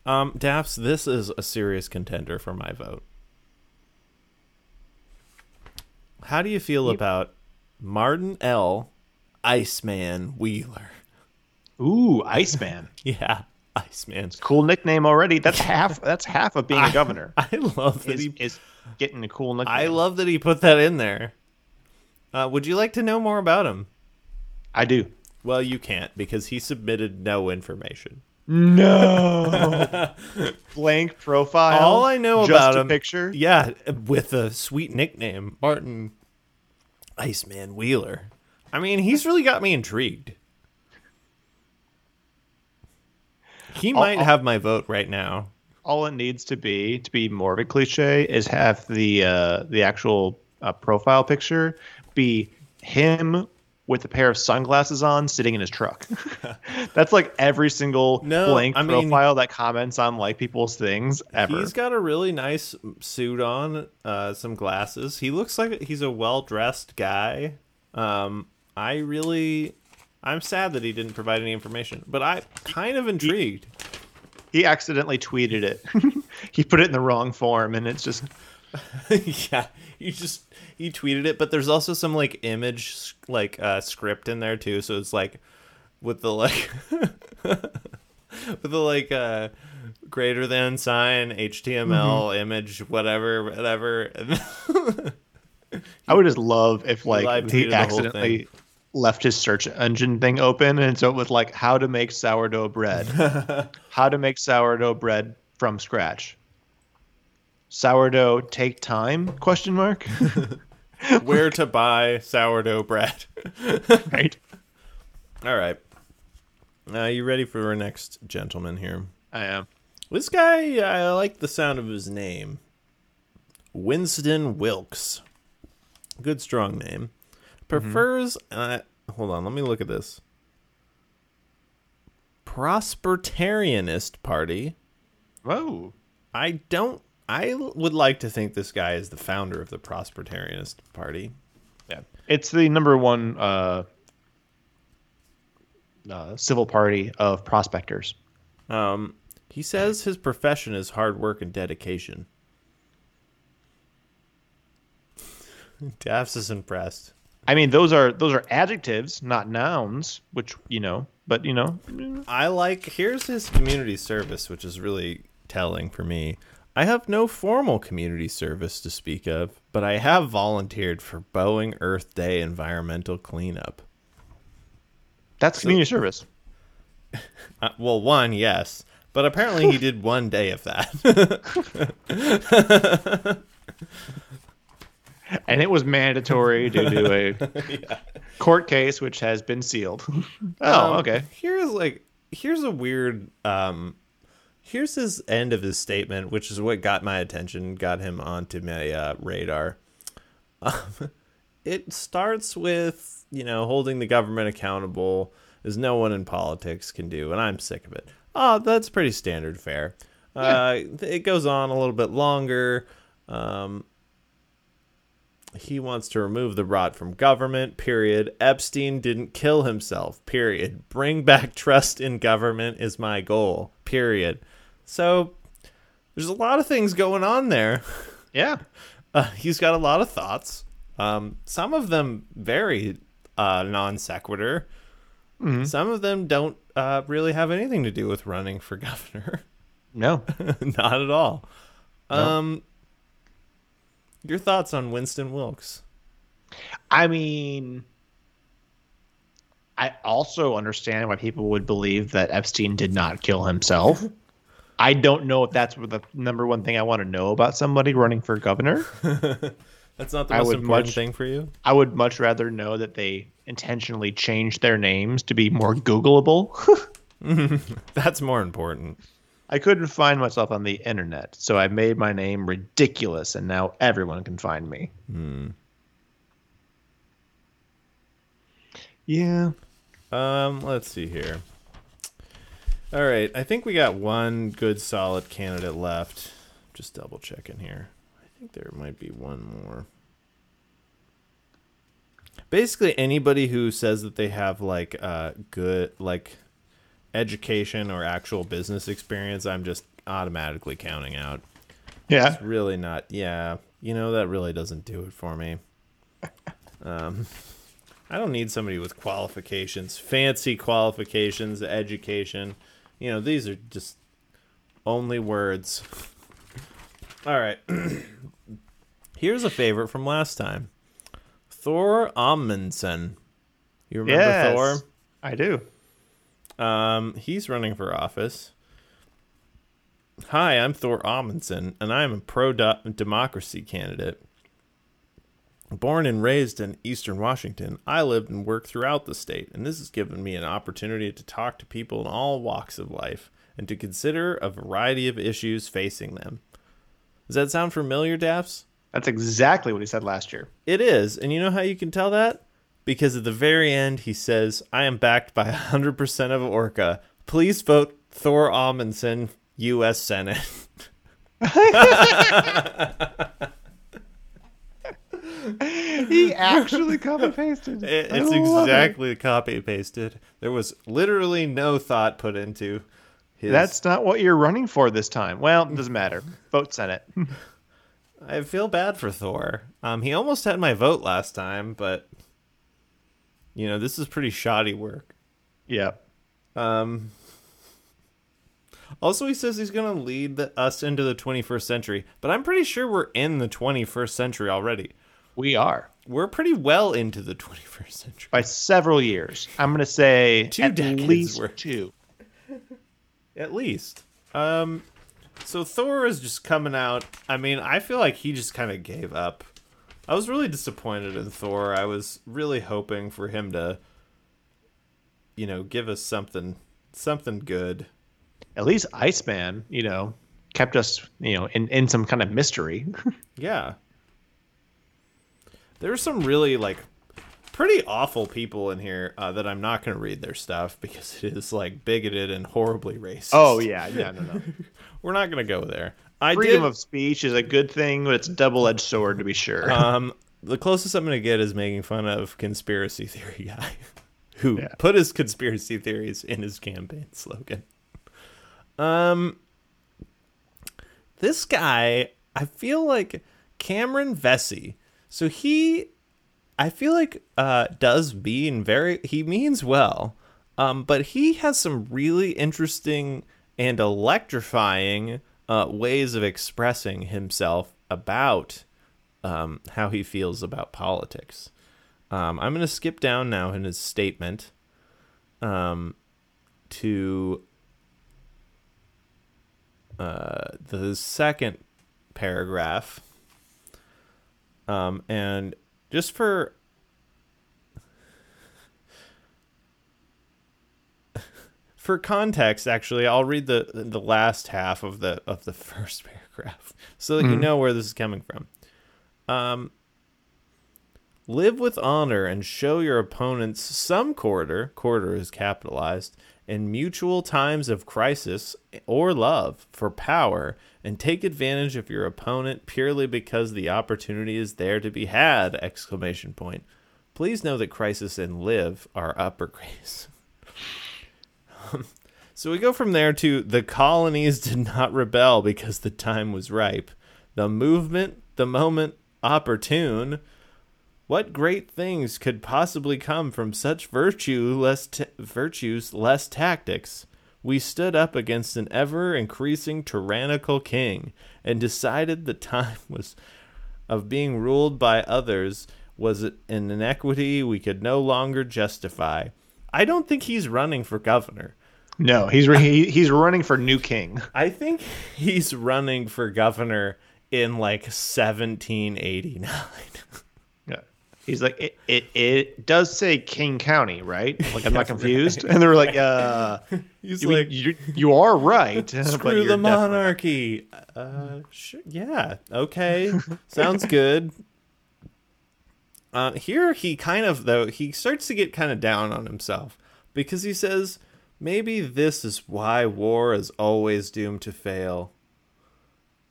um, Dafs, this is a serious contender for my vote. How do you feel about Martin L. Iceman Wheeler? Ooh, Iceman. Yeah, Iceman. cool nickname already. That's half. That's half of being a governor. I love that Is, he. is getting a cool nickname. I love that he put that in there. Uh, would you like to know more about him? I do. Well, you can't because he submitted no information. No. Blank profile. All I know just about a him, picture. yeah, with a sweet nickname, Martin Iceman Wheeler. I mean, he's really got me intrigued. He might I'll- have my vote right now. All it needs to be to be more of a cliche is have the uh, the actual uh, profile picture be him with a pair of sunglasses on, sitting in his truck. That's like every single No, blank I mean- profile that comments on like people's things ever. He's got a really nice suit on, uh, some glasses. He looks like he's a well dressed guy. Um, I really, I'm sad that he didn't provide any information, but I'm kind of intrigued. he accidentally tweeted it. he put it in the wrong form, and it's just yeah, he just he tweeted it, but there's also some like image like uh, script in there too. So it's like with the like with the like uh greater than sign HTML image whatever whatever. I would just love if like he accidentally left his search engine thing open, and so it was like how to make sourdough bread, how to make sourdough bread from scratch. Sourdough take time? Question mark. where to buy sourdough bread. right. All right. Uh, you ready for our next gentleman here? I am. This guy, I like the sound of his name. Winston Wilkes. Good strong name. Prefers. Uh, hold on, let me look at this. Prospertarianist Party. Whoa. I don't. I would like to think this guy is the founder of the Prospertarianist Party. Yeah. It's the number one uh, uh, civil party of prospectors. Um, he says his profession is hard work and dedication. Dafs is impressed. I mean, those are those are adjectives, not nouns. Which you know, but you know, I like. Here's his community service, which is really telling for me. I have no formal community service to speak of, but I have volunteered for Boeing Earth Day environmental cleanup. that's community service. Uh, well, one, yes, but apparently he did one day of that. and it was mandatory due to a court case which has been sealed. oh, Um, okay. Here's like here's a weird um here's his end of his statement, which is what got my attention, got him onto my uh, radar. Um, it starts with, you know, holding the government accountable as no one in politics can do, and I'm sick of it. Oh, that's pretty standard fare. Uh, it goes on a little bit longer. Um, he wants to remove the rot from government, period. Epstein didn't kill himself, period. Bring back trust in government is my goal, period. So there's a lot of things going on there. Yeah. Uh, he's got a lot of thoughts. Um, some of them very uh, non sequitur. Some of them don't uh, really have anything to do with running for governor. No. Not at all. Um, your thoughts on Winston Wilkes? I mean, I also understand why people would believe that Epstein did not kill himself. I don't know if that's the number one thing I want to know about somebody running for governor. That's not the most important much- thing for you. I would much rather know that they intentionally changed their names to be more Googleable. That's more important. I couldn't find myself on the internet, so I made my name ridiculous, and now everyone can find me. Yeah. Um, let's see here. All right, I think we got one good solid candidate left. Just double checking here. I think there might be one more. Basically, anybody who says that they have like uh good like education or actual business experience, I'm just automatically counting out. Yeah. It's really not. Yeah, you know that really doesn't do it for me. Um, I don't need somebody with qualifications, fancy qualifications, education. You know, these are just only words. All right. Here's a favorite from last time. Thor Amundsen. You remember Yes. Thor? I do. Um, he's running for office. Hi, I'm Thor Amundsen, and I am a pro democracy candidate. Born and raised in eastern Washington, I lived and worked throughout the state, and this has given me an opportunity to talk to people in all walks of life and to consider a variety of issues facing them. Does that sound familiar, Dafs? That's exactly what he said last year. It is. And you know how you can tell that? Because at the very end, he says, I am backed by 100% of Orca. Please vote Thor Amundsen, U.S. Senate. He actually copy pasted. It- it's exactly copy pasted. There was literally no thought put into his. That's not what you're running for this time. Well, it doesn't matter. Vote Senate. I feel bad for Thor. Um, he almost had my vote last time, but you know this is pretty shoddy work. yeah. Um, also, he says he's going to lead the, us into the 21st century, but I'm pretty sure we're in the 21st century already. We are. We're pretty well into the 21st century. By several years. I'm going to say Two at decades least worth. two. At least. Um, so Thor is just coming out. I mean, I feel like he just kind of gave up. I was really disappointed in Thor. I was really hoping for him to, you know, give us something, something good. At least Iceman, you know, kept us, you know, in, in some kind of mystery. Yeah. There's some really like pretty awful people in here uh, that I'm not going to read their stuff because it is like bigoted and horribly racist. oh, yeah. Yeah, no, no. we're not going to go there. I Freedom did. of speech is a good thing, but it's a double edged sword to be sure. um, the closest I'm going to get is making fun of conspiracy theory guy, who Yeah. put his conspiracy theories in his campaign slogan. Um, this guy, I feel like Cameron Vesey. So he, I feel like, uh, does mean very. He means well, um, but he has some really interesting and electrifying uh, ways of expressing himself about um, how he feels about politics. Um, I'm going to skip down now in his statement um, to uh, the second paragraph. Um, and just for for context, actually, I'll read the the last half of the of the first paragraph so that you know where this is coming from. Um, live with honor and show your opponents some quarter quarter is capitalized in mutual times of crisis or love for power and take advantage of your opponent purely because the opportunity is there to be had exclamation point please know that crisis and live are upper uppercase um, so we go from there to the colonies did not rebel because the time was ripe. The movement, the moment opportune. What great things could possibly come from such virtue less t- virtues less tactics? We stood up against an ever increasing tyrannical king and decided the time was of being ruled by others was an inequity we could no longer justify. I don't think he's running for governor. no, he's re- he, he's running for new king. I think he's running for governor in like 1789. He's like, it, it, it does say King County, right? Like, I'm not confused. And they were like, uh, He's you, like, you, you are right. screw the monarchy. Uh, sure, yeah, okay, sounds good. Uh, here he kind of though he starts to get kind of down on himself because he says maybe this is why war is always doomed to fail.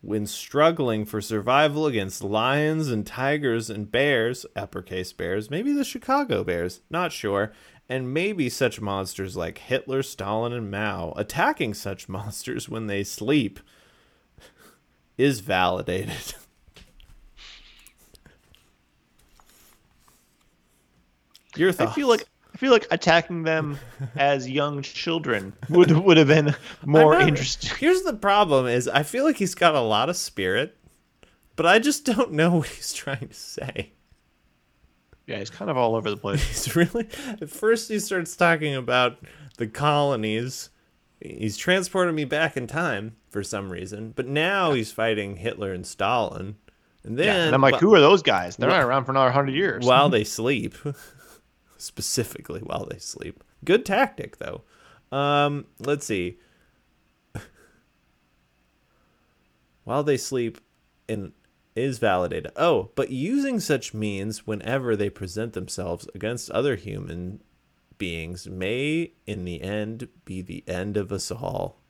When struggling for survival against lions and tigers and bears, uppercase bears, maybe the Chicago Bears, not sure, and maybe such monsters like Hitler, Stalin, and Mao, attacking such monsters when they sleep is validated. Your I thoughts? feel like I feel like attacking them as young children would would have been more not- interesting. Here's the problem: is I feel like he's got a lot of spirit, but I just don't know what he's trying to say. Yeah, he's kind of all over the place. He's really at first he starts talking about the colonies. He's transporting me back in time for some reason, but now he's fighting Hitler and Stalin. And then Yeah, and I'm like, wh- who are those guys? They're not around for another hundred years. while they sleep specifically while they sleep. Good tactic though. Um let's see. While they sleep and is validated. Oh but using such means whenever they present themselves against other human beings may in the end be the end of us all.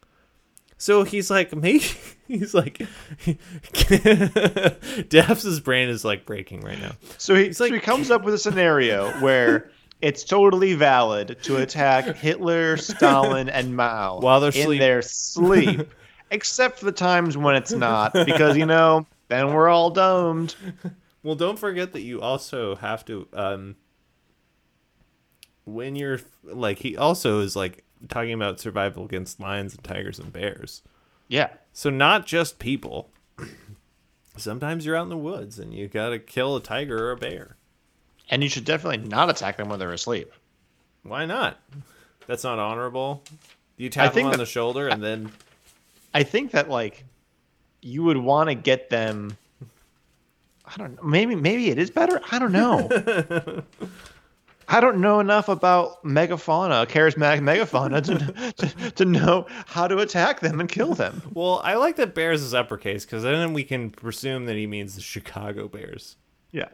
So he's like, maybe he's like, Daph's brain is like breaking right now. So he, so like- he comes up with a scenario where it's totally valid to attack Hitler, Stalin, and Mao While they're in sleep- their sleep, except for the times when it's not, because you know then we're all domed. Well, don't forget that you also have to um when you're like he also is like talking about survival against lions and tigers and bears. Yeah, So not just people. Sometimes you're out in the woods and you got to kill a tiger or a bear. And you should definitely not attack them when they're asleep. Why not? That's not honorable. You tap them on that- the shoulder and then I think that like you would want to get them. I don't know. Maybe maybe it is better. I don't know. I don't know enough about megafauna, charismatic megafauna, to, to to know how to attack them and kill them. Well, I like that bears is uppercase because then we can presume that he means the Chicago Bears. Yeah.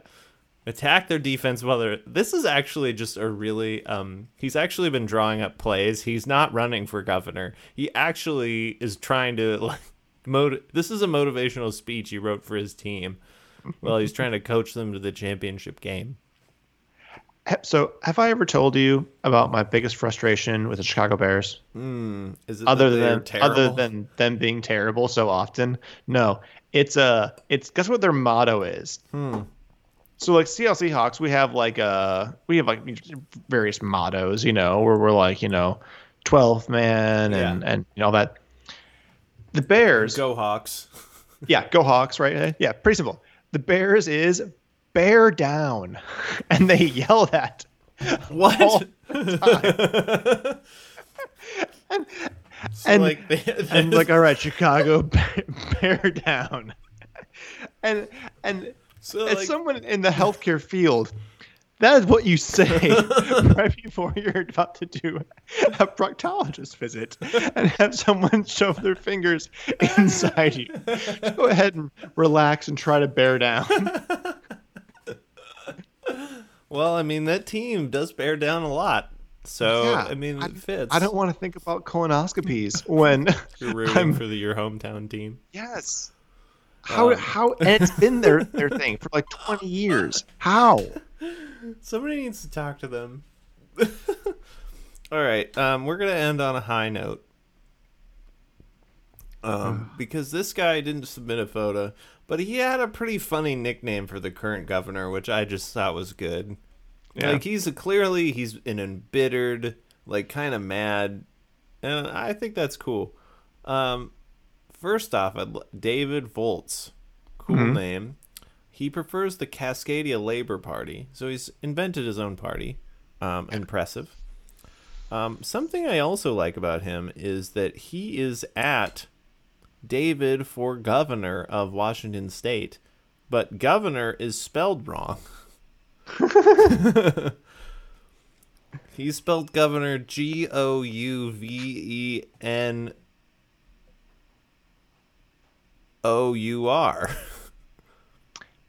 Attack their defense while they're this is actually just a really um he's actually been drawing up plays he's not running for governor he actually is trying to like mot- this is a motivational speech he wrote for his team while he's trying to coach them to the championship game So, have I ever told you about my biggest frustration with the Chicago Bears? is it Other than terrible? other than them being terrible so often? No, it's uh it's guess what their motto is. So like Seattle Seahawks, we have like uh we have like various mottos, you know, where we're like you know, twelfth man and Yeah. and you know that. The Bears, go hawks yeah, go Hawks, right? Yeah, pretty simple. The Bears is bear down, and they yell that. what all the time. and So, and, like they, and like all right, Chicago, bear, bear down, and and so as like, someone in the healthcare field, that is what you say right before you're about to do a proctologist visit and have someone shove their fingers inside you. Go ahead and relax and try to bear down. well i mean that team does bear down a lot so Yeah, i mean it fits I don't want to think about colonoscopies when you're rooting I'm for the, your hometown team yes. How Um. how and it's been their their thing for like 20 years. How? Somebody needs to talk to them. All right, um, we're gonna end on a high note, um, because this guy didn't submit a photo, but he had a pretty funny nickname for the current governor, which I just thought was good. Yeah. Like he's a, clearly he's an embittered, like kind of mad, and I think that's cool. Um, first off, David Volts, cool name. He prefers the Cascadia Labor Party, so he's invented his own party. Um, impressive. Um, something I also like about him is that he is at David for governor of Washington State, but governor is spelled wrong. he spelled governor G O U V E N O U R.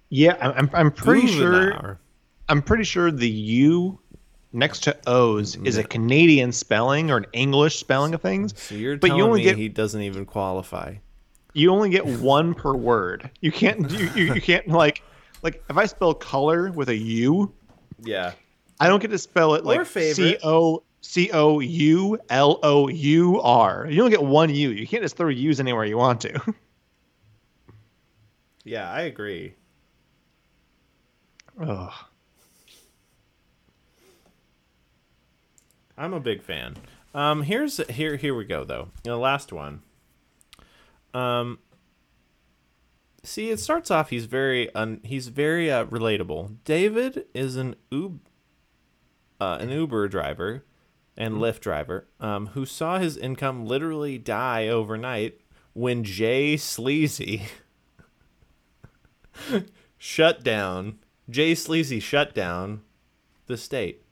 Yeah, I'm I'm, pretty sure Gouverneur. I'm pretty sure the U next to O's is a Canadian spelling or an English spelling of things. So you're but telling you only me get he doesn't even qualify. you only get one per word. You can't you, you, you can't like like if I spell color with a U, Yeah. I don't get to spell it like. C O C O U L O U R. You only get one U. You can't just throw U's anywhere you want to. Yeah, I agree. Ugh. I'm a big fan. Um, here's here here we go though. The last one. Um, see, it starts off. He's very un, he's very uh, relatable. David is an Uber, uh, an Uber driver and Lyft driver, um, who saw his income literally die overnight when Jay Sleazy shut down. Jay Sleazy shut down the state.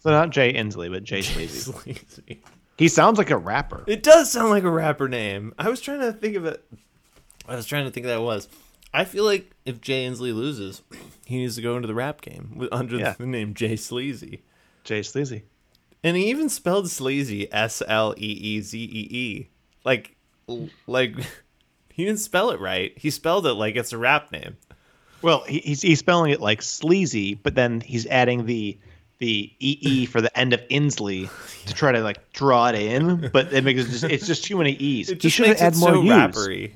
So not Jay Inslee, but Jay Sleazy. Sleazy. He sounds like a rapper. It does sound like a rapper name. I was trying to think of it. I was trying to think that was. I feel like if Jay Inslee loses, he needs to go into the rap game with, under Yeah. the name Jay Sleazy. Jay Sleazy. And he even spelled sleazy S L E E Z E E. Like, like he didn't spell it right. He spelled it like it's a rap name. Well, he, he's he's spelling it like sleazy, but then he's adding the the ee for the end of Inslee to try to like draw it in, but it makes it just it's just too many e's. It he just should makes add it more so U's. rappery.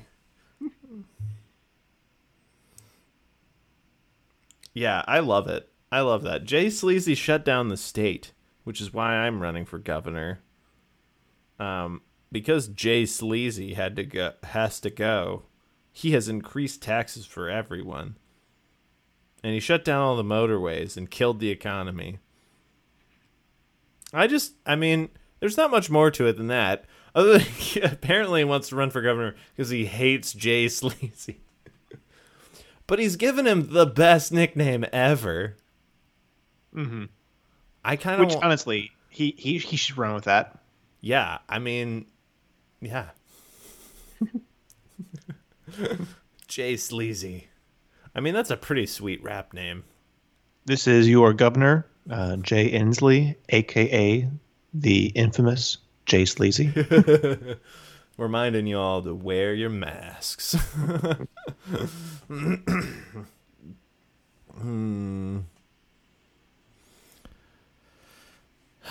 Yeah, I love it. I love that. Jay Sleazy shut down the state, which is why I'm running for governor. Um, because Jay Sleazy had to go, has to go. He has increased taxes for everyone, and he shut down all the motorways and killed the economy. I just, I mean, there's not much more to it than that. Other than he apparently wants to run for governor because he hates Jay Sleazy. but he's given him the best nickname ever. Mhm. I kind of Which honestly, he, he he should run with that. Yeah, I mean, yeah. Jay Sleazy. I mean, that's a pretty sweet rap name. This is your governor, uh, Jay Inslee, aka the infamous Jay Sleazy. Reminding you all to wear your masks. hmm.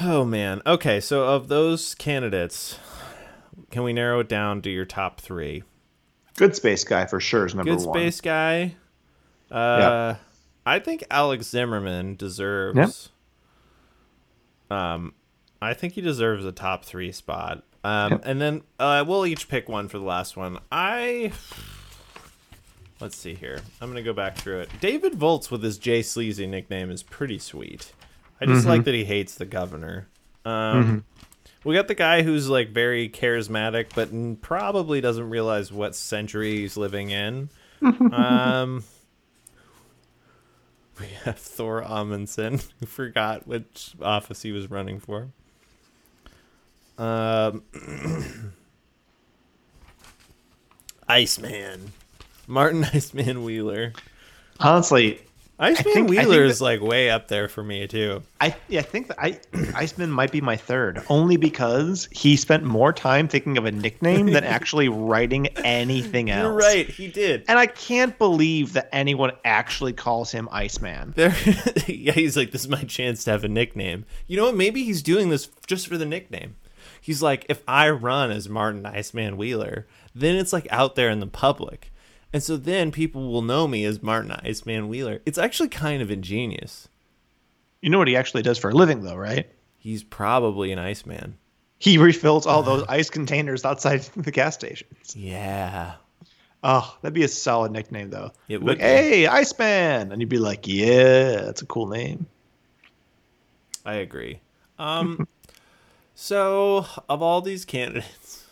Oh man. Okay, so of those candidates, can we narrow it down to your top three? Good space guy for sure is number Good one. Good space guy. Uh, I think Alex Tsimerman deserves. Um, I think he deserves a top three spot. Um, Yep. and then uh, we'll each pick one for the last one. I. Let's see here. I'm gonna go back through it. David Volts with his Jay Sleazy nickname is pretty sweet. I just like that he hates the governor. Um, we got the guy who's like very charismatic, but probably doesn't realize what century he's living in. um, we have Thor Amundsen, who forgot which office he was running for. Um, Iceman, Martin Iceman Wheeler. Honestly, Iceman think- I think Wheeler that- is like way up there for me too. I yeah, I think that I Iceman might be my third, only because he spent more time thinking of a nickname than actually writing anything else. You're right, he did. And I can't believe that anyone actually calls him Iceman. There, yeah, he's like, this is my chance to have a nickname. You know what? Maybe he's doing this just for the nickname. He's like, if I run as Martin Iceman Wheeler, then it's like out there in the public. And so then people will know me as Martin Iceman Wheeler. It's actually kind of ingenious. You know what he actually does for a living, though, right? He's probably an Iceman. He refills all those ice containers outside the gas stations. Yeah. Oh, that'd be a solid nickname, though. It would like, be. hey, Iceman, and you'd be like, yeah, that's a cool name. I agree. Um, so of all these candidates,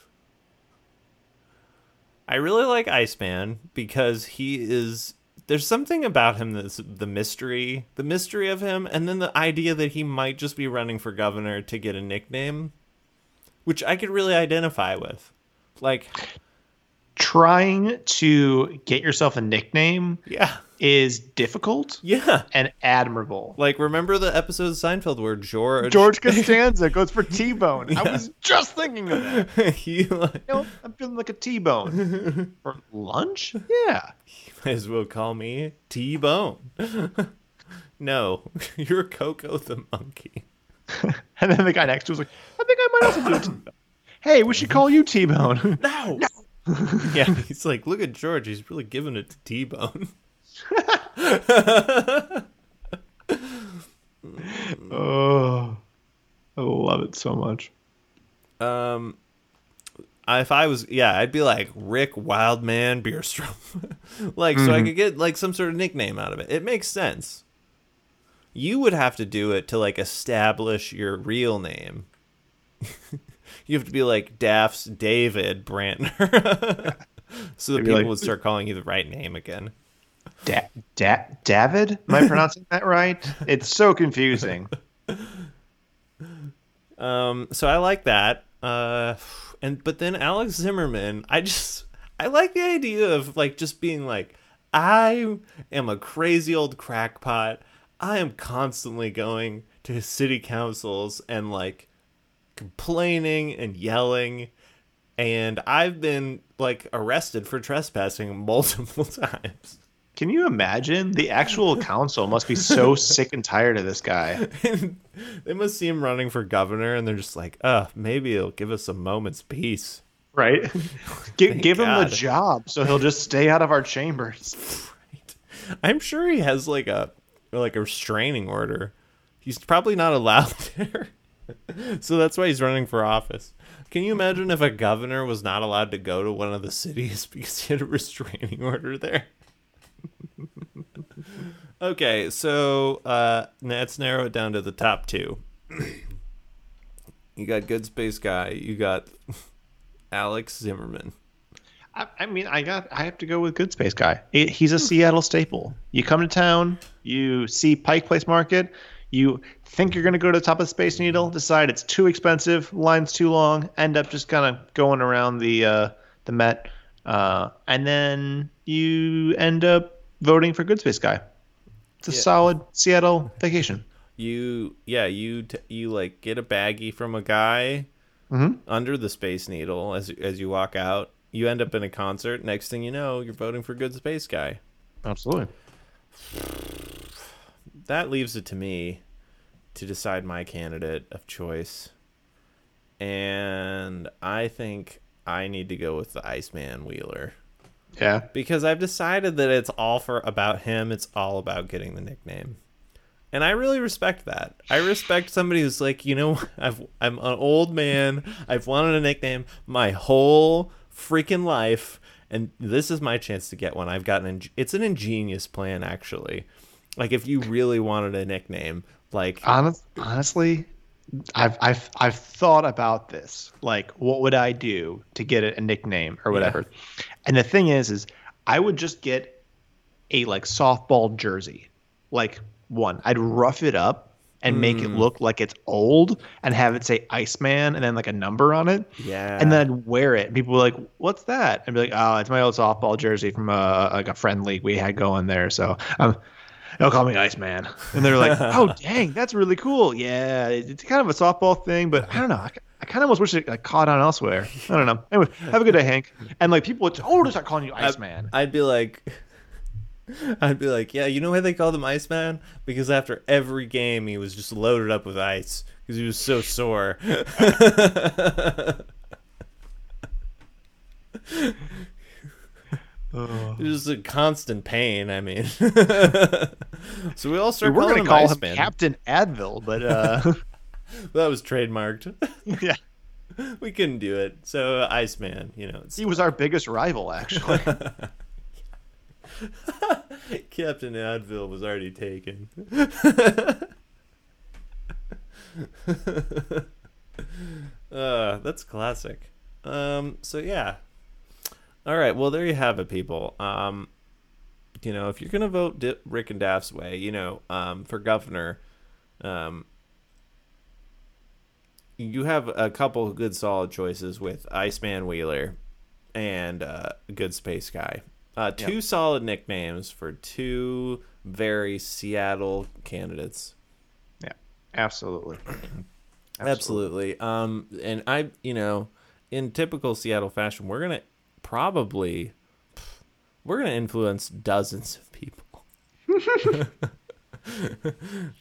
I really like Iceman because he is there's something about him that's the mystery, the mystery of him, and then the idea that he might just be running for governor to get a nickname, which I could really identify with. Like, Trying to get yourself a nickname yeah, is difficult yeah. and admirable. Like, remember the episode of Seinfeld where George George Costanza goes for T-bone. I was just thinking of that. he like, You know, I'm feeling like a T-bone for lunch. Yeah. You might as well call me T Bone. no, you're Coco the monkey. And then the guy next to was like, I think I might also do a T-bone. Hey, we should call you T-bone. No. yeah, he's like, look at George. He's really giving it to T Bone. oh, I love it so much. Um, if I was, yeah, I'd be like Rick Wildman Beerstrom, like so I could get like some sort of nickname out of it. It makes sense. You would have to do it to like establish your real name. You have to be like Daft's David Brantner, so that people like- would start calling you the right name again. Da- da- David? Am I pronouncing that right? It's so confusing. Um, so I like that. Uh, and but then Alex Tsimerman, I just I like the idea of like just being like I am a crazy old crackpot. I am constantly going to city councils and like complaining and yelling and I've been like arrested for trespassing multiple times. Can you imagine? The actual council must be so sick and tired of this guy. they must see him running for governor and they're just like, "Uh, maybe it'll give us a moment's peace." Right? Give, give him a job so he'll just stay out of our chambers. Right. I'm sure he has like a like a restraining order. He's probably not allowed there. So that's why he's running for office. Can you imagine if a governor was not allowed to go to one of the cities because he had a restraining order there? okay, so uh let's narrow it down to the top two. you got Good Space Guy, you got Alex Tsimerman. I, I mean, I got. I have to go with Good Space Guy. It, he's a Seattle staple. You come to town, you see Pike Place Market, you think you're going to go to the top of the Space Needle, decide it's too expensive, line's too long, end up just kind of going around the uh, the Met, uh, and then you end up voting for Good Space Guy. It's a Yeah. solid Seattle vacation. you yeah you t- you like get a baggie from a guy Mhm. under the space needle as as you walk out you end up in a concert next thing you know you're voting for good space guy Absolutely. That leaves it to me to decide my candidate of choice and i think i need to go with the iceman wheeler Yeah. because I've decided that it's all for about him. It's all about getting the nickname, and I really respect that. I respect somebody who's like, you know, I've I'm an old man. I've wanted a nickname my whole freaking life, and this is my chance to get one. I've gotten it's an ingenious plan actually. Like if you really wanted a nickname, like Honest, honestly, I've I've I've thought about this. Like, what would I do to get a nickname or whatever? And the thing is, is I would just get a like softball jersey, like one. I'd rough it up and make it look like it's old and have it say Iceman and then like a number on it. yeah, And then I'd wear it. And people were like, "What's that?" And be like, "Oh, it's my old softball jersey from a like a friend league we had going there." So um, they'll call me Iceman. And they're like, "Oh, dang, that's really cool." Yeah, it's kind of a softball thing, but I don't know. I, I kind of almost wish it like, caught on elsewhere. I don't know. Anyway, have a good day, Hank. And like people would oh, start calling you Iceman. I'd be like, I'd be like, yeah, you know why they called him Iceman? Because after every game, he was just loaded up with ice because he was so sore. It was a constant pain. I mean, so we all we started were calling gonna him call him Iceman. Captain Advil, but uh, that was trademarked. yeah, we couldn't do it, so uh, Iceman. You know, it's he was our biggest rival actually. Captain Advil was already taken. uh, that's classic. Um, so yeah. All right, well there you have it, people. Um, you know, if you're gonna vote Di- Rick and Dafs way, you know, um, for governor, um, you have a couple of good solid choices with Iceman Wheeler and uh, Good Space Guy. Uh, two solid nicknames for two very Seattle candidates. Yeah, absolutely. Absolutely. Um, and I, you know, in typical Seattle fashion, we're gonna probably we're gonna influence dozens of people.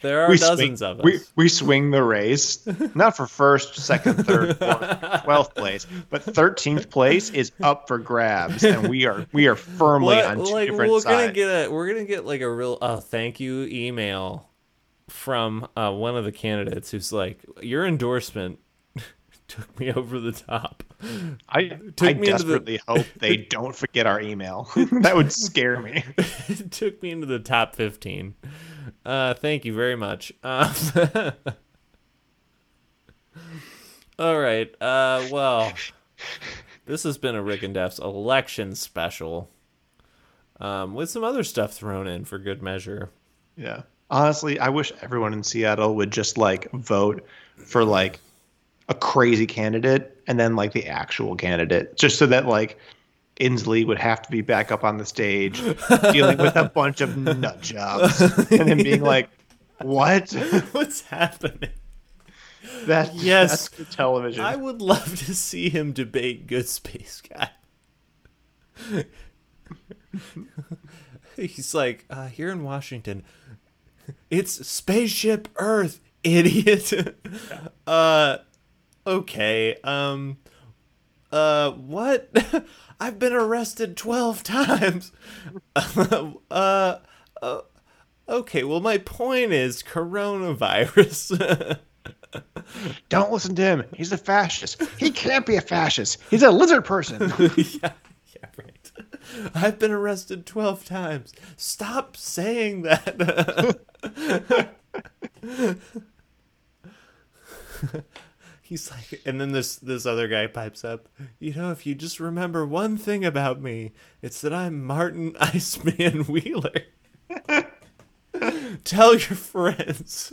there are We dozens swing, of us. we, we swing the race, not for first, second, third, fourth, twelfth place, but thirteenth place is up for grabs, and we are we are firmly What- on two like, different we're sides. gonna get a we're gonna get like a real uh, thank you email from uh, one of the candidates who's like your endorsement took me over the top. I, took I me into the- desperately hope they don't forget our email. that would scare me. it took me into the top 15 uh thank you very much um, all right uh well this has been a rick and Dafs election special um with some other stuff thrown in for good measure Yeah. Honestly, I wish everyone in Seattle would just like vote for like a crazy candidate and then like the actual candidate, just so that like Inslee would have to be back up on the stage dealing with a bunch of nut jobs and then being like, "What? what's happening That Yes. television." i would love to see him debate good space guy he's like uh, here in washington it's spaceship earth idiot uh okay um uh what i've been arrested 12 times uh, uh okay well my point is coronavirus Don't listen to him. He's a fascist. He can't be a fascist. He's a lizard person. yeah, yeah, right. I've been arrested 12 times. Stop saying that. He's like and then this this other guy pipes up. You know, if you just remember one thing about me, it's that I'm Martin Iceman Wheeler. Tell your friends.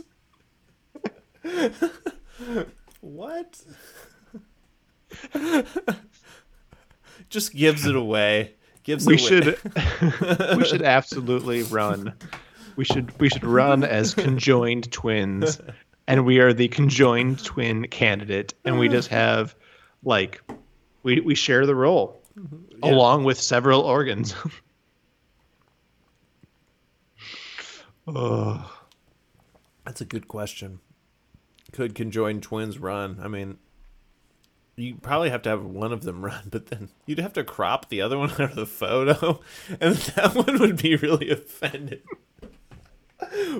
what? just gives it away. Gives we it away. should we should absolutely run we should we should run as conjoined twins and we are the conjoined twin candidate and we mm. just have like we we share the role mm-hmm. along with several organs oh That's a good question. Could conjoined twins run? I mean, you probably have to have one of them run, but then you'd have to crop the other one out of the photo, and that one would be really offended.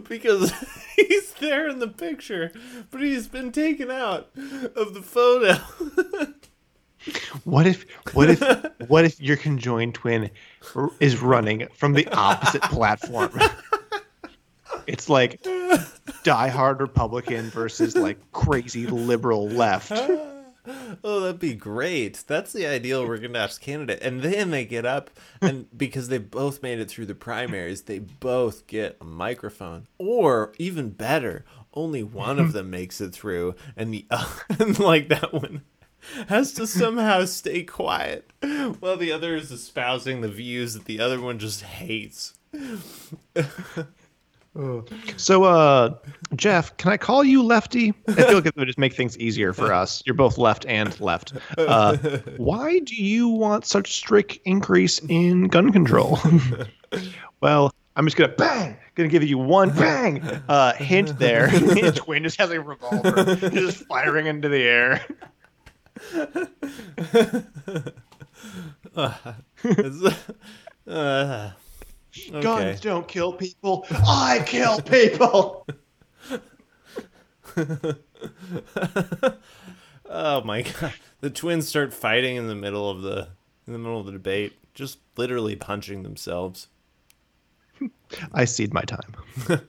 Because he's there in the picture, but he's been taken out of the photo. what if what if what if your conjoined twin is running from the opposite platform it's like diehard republican versus like crazy liberal left Oh, that'd be great. That's the ideal Rick and Dafs candidate. And then they get up, and because they both made it through the primaries, they both get a microphone. Or even better, only one of them makes it through, and the and like that one has to somehow stay quiet while the other is espousing the views that the other one just hates. So, uh, Jeff, can I call you Lefty? I feel like it would just make things easier for us. You're both left and left. Uh, why do you want such strict increase in gun control? well, I'm just gonna bang, gonna give you one bang uh, hint there. Twin just has a revolver, He's just firing into the air. Uh, okay. Guns don't kill people. I kill people. Oh my god. The twins start fighting in the middle of the in the middle of the debate, just literally punching themselves. I cede my time.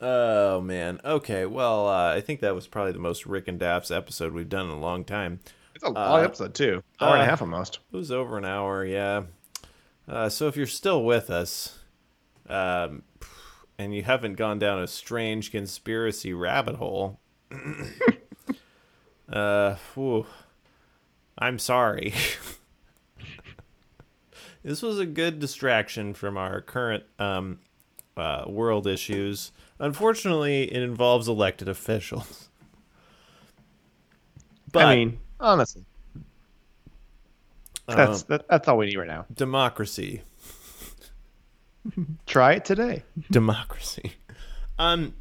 Oh man. Okay. Well, uh, I think that was probably the most Rick and Dafs episode we've done in a long time. It's a long episode too, hour and a half almost. It was over an hour, yeah. Uh, so if you're still with us, um, and you haven't gone down a strange conspiracy rabbit hole, uh, whew, I'm sorry. this was a good distraction from our current um, uh, world issues. Unfortunately, it involves elected officials. But I mean, honestly, that's um, that, that's all we need right now. democracy, Try it today. democracy. Um.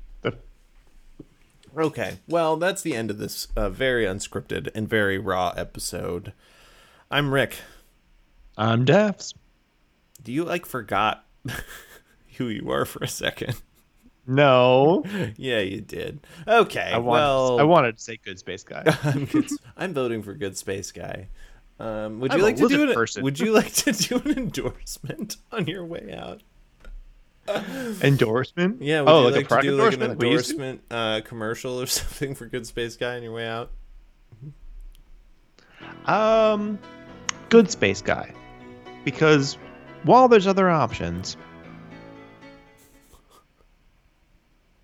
Okay, well, that's the end of this uh, very unscripted and very raw episode. I'm Rick. I'm Dafs. Do you like forgot who you are for a second? No, yeah, you did. Okay, I wanted, well, I wanted to say good space guy. I'm, good- I'm voting for Good Space Guy. Um, would I'm you like to do an person. Would you like to do an endorsement on your way out? endorsement? Yeah. Would oh, you like, like, a product to do like an endorsement? Used to- endorsement uh, commercial or something for Good Space Guy on your way out? Um, good space guy, because while there's other options,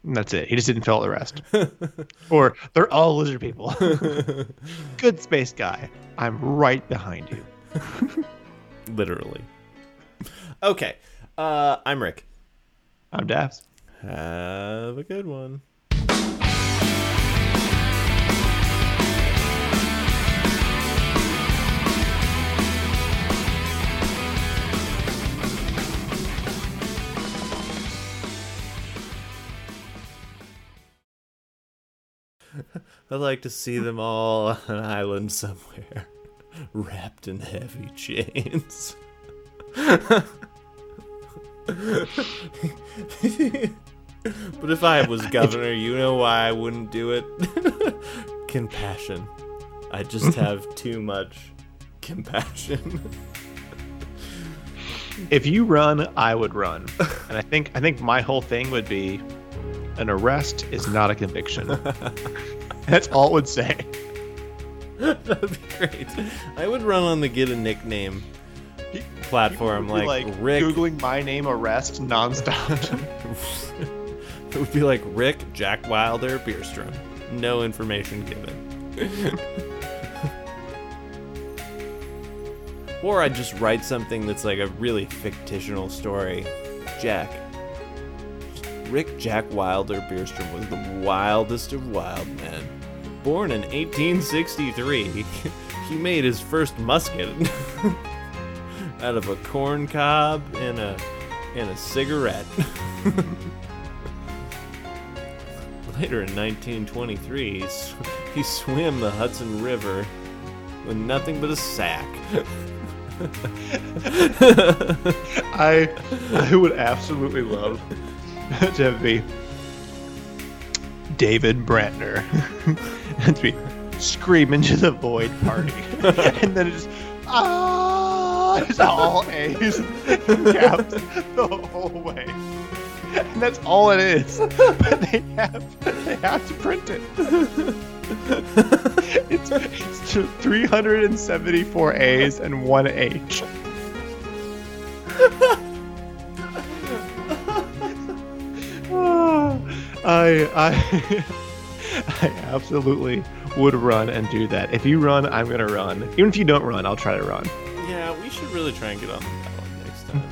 that's it. He just didn't fill out the rest, or they're all lizard people. good space guy. I'm right behind you. Literally. Okay. Uh, I'm Rick. I'm Dafs. Have a good one. I'd like to see them all on an island somewhere, wrapped in heavy chains. but if I was governor, you know why I wouldn't do it? compassion. I just have too much compassion. If you run, I would run, and I think I think my whole thing would be, an arrest is not a conviction. That's all it would say. That'd be great. I would run on the get a nickname platform People would like, Rick. googling my name arrest nonstop. it would be like Rick Jack Wilder Bierstrom. No information given. or I'd just write something that's like a really fictional story. Jack. Rick Jack Wilder Bierstrom was the wildest of wild men. Born in 1863, he made his first musket out of a corn cob and a and a cigarette. Later in 1923, he, sw- he swam the Hudson River with nothing but a sack. I I would absolutely love to be David Brantner and to be scream into the void party, and then it just ah, it's all A's caps the whole way, and that's all it is. But they have they have to print it. It's it's 374 A's and one H. I I I absolutely would run and do that. If you run, I'm gonna run. Even if you don't run, I'll try to run. yeah, we should really try and get on the ballot next time.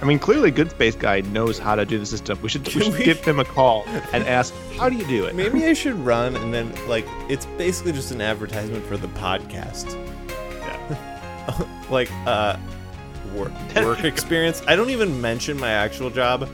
I mean, clearly, Good Space Guy knows how to do the system. We should, we should we- give him a call and ask, how do you do it? Maybe I should run and then, like, it's basically just an advertisement for the podcast. Yeah. like, uh, work, work experience. I don't even mention my actual job.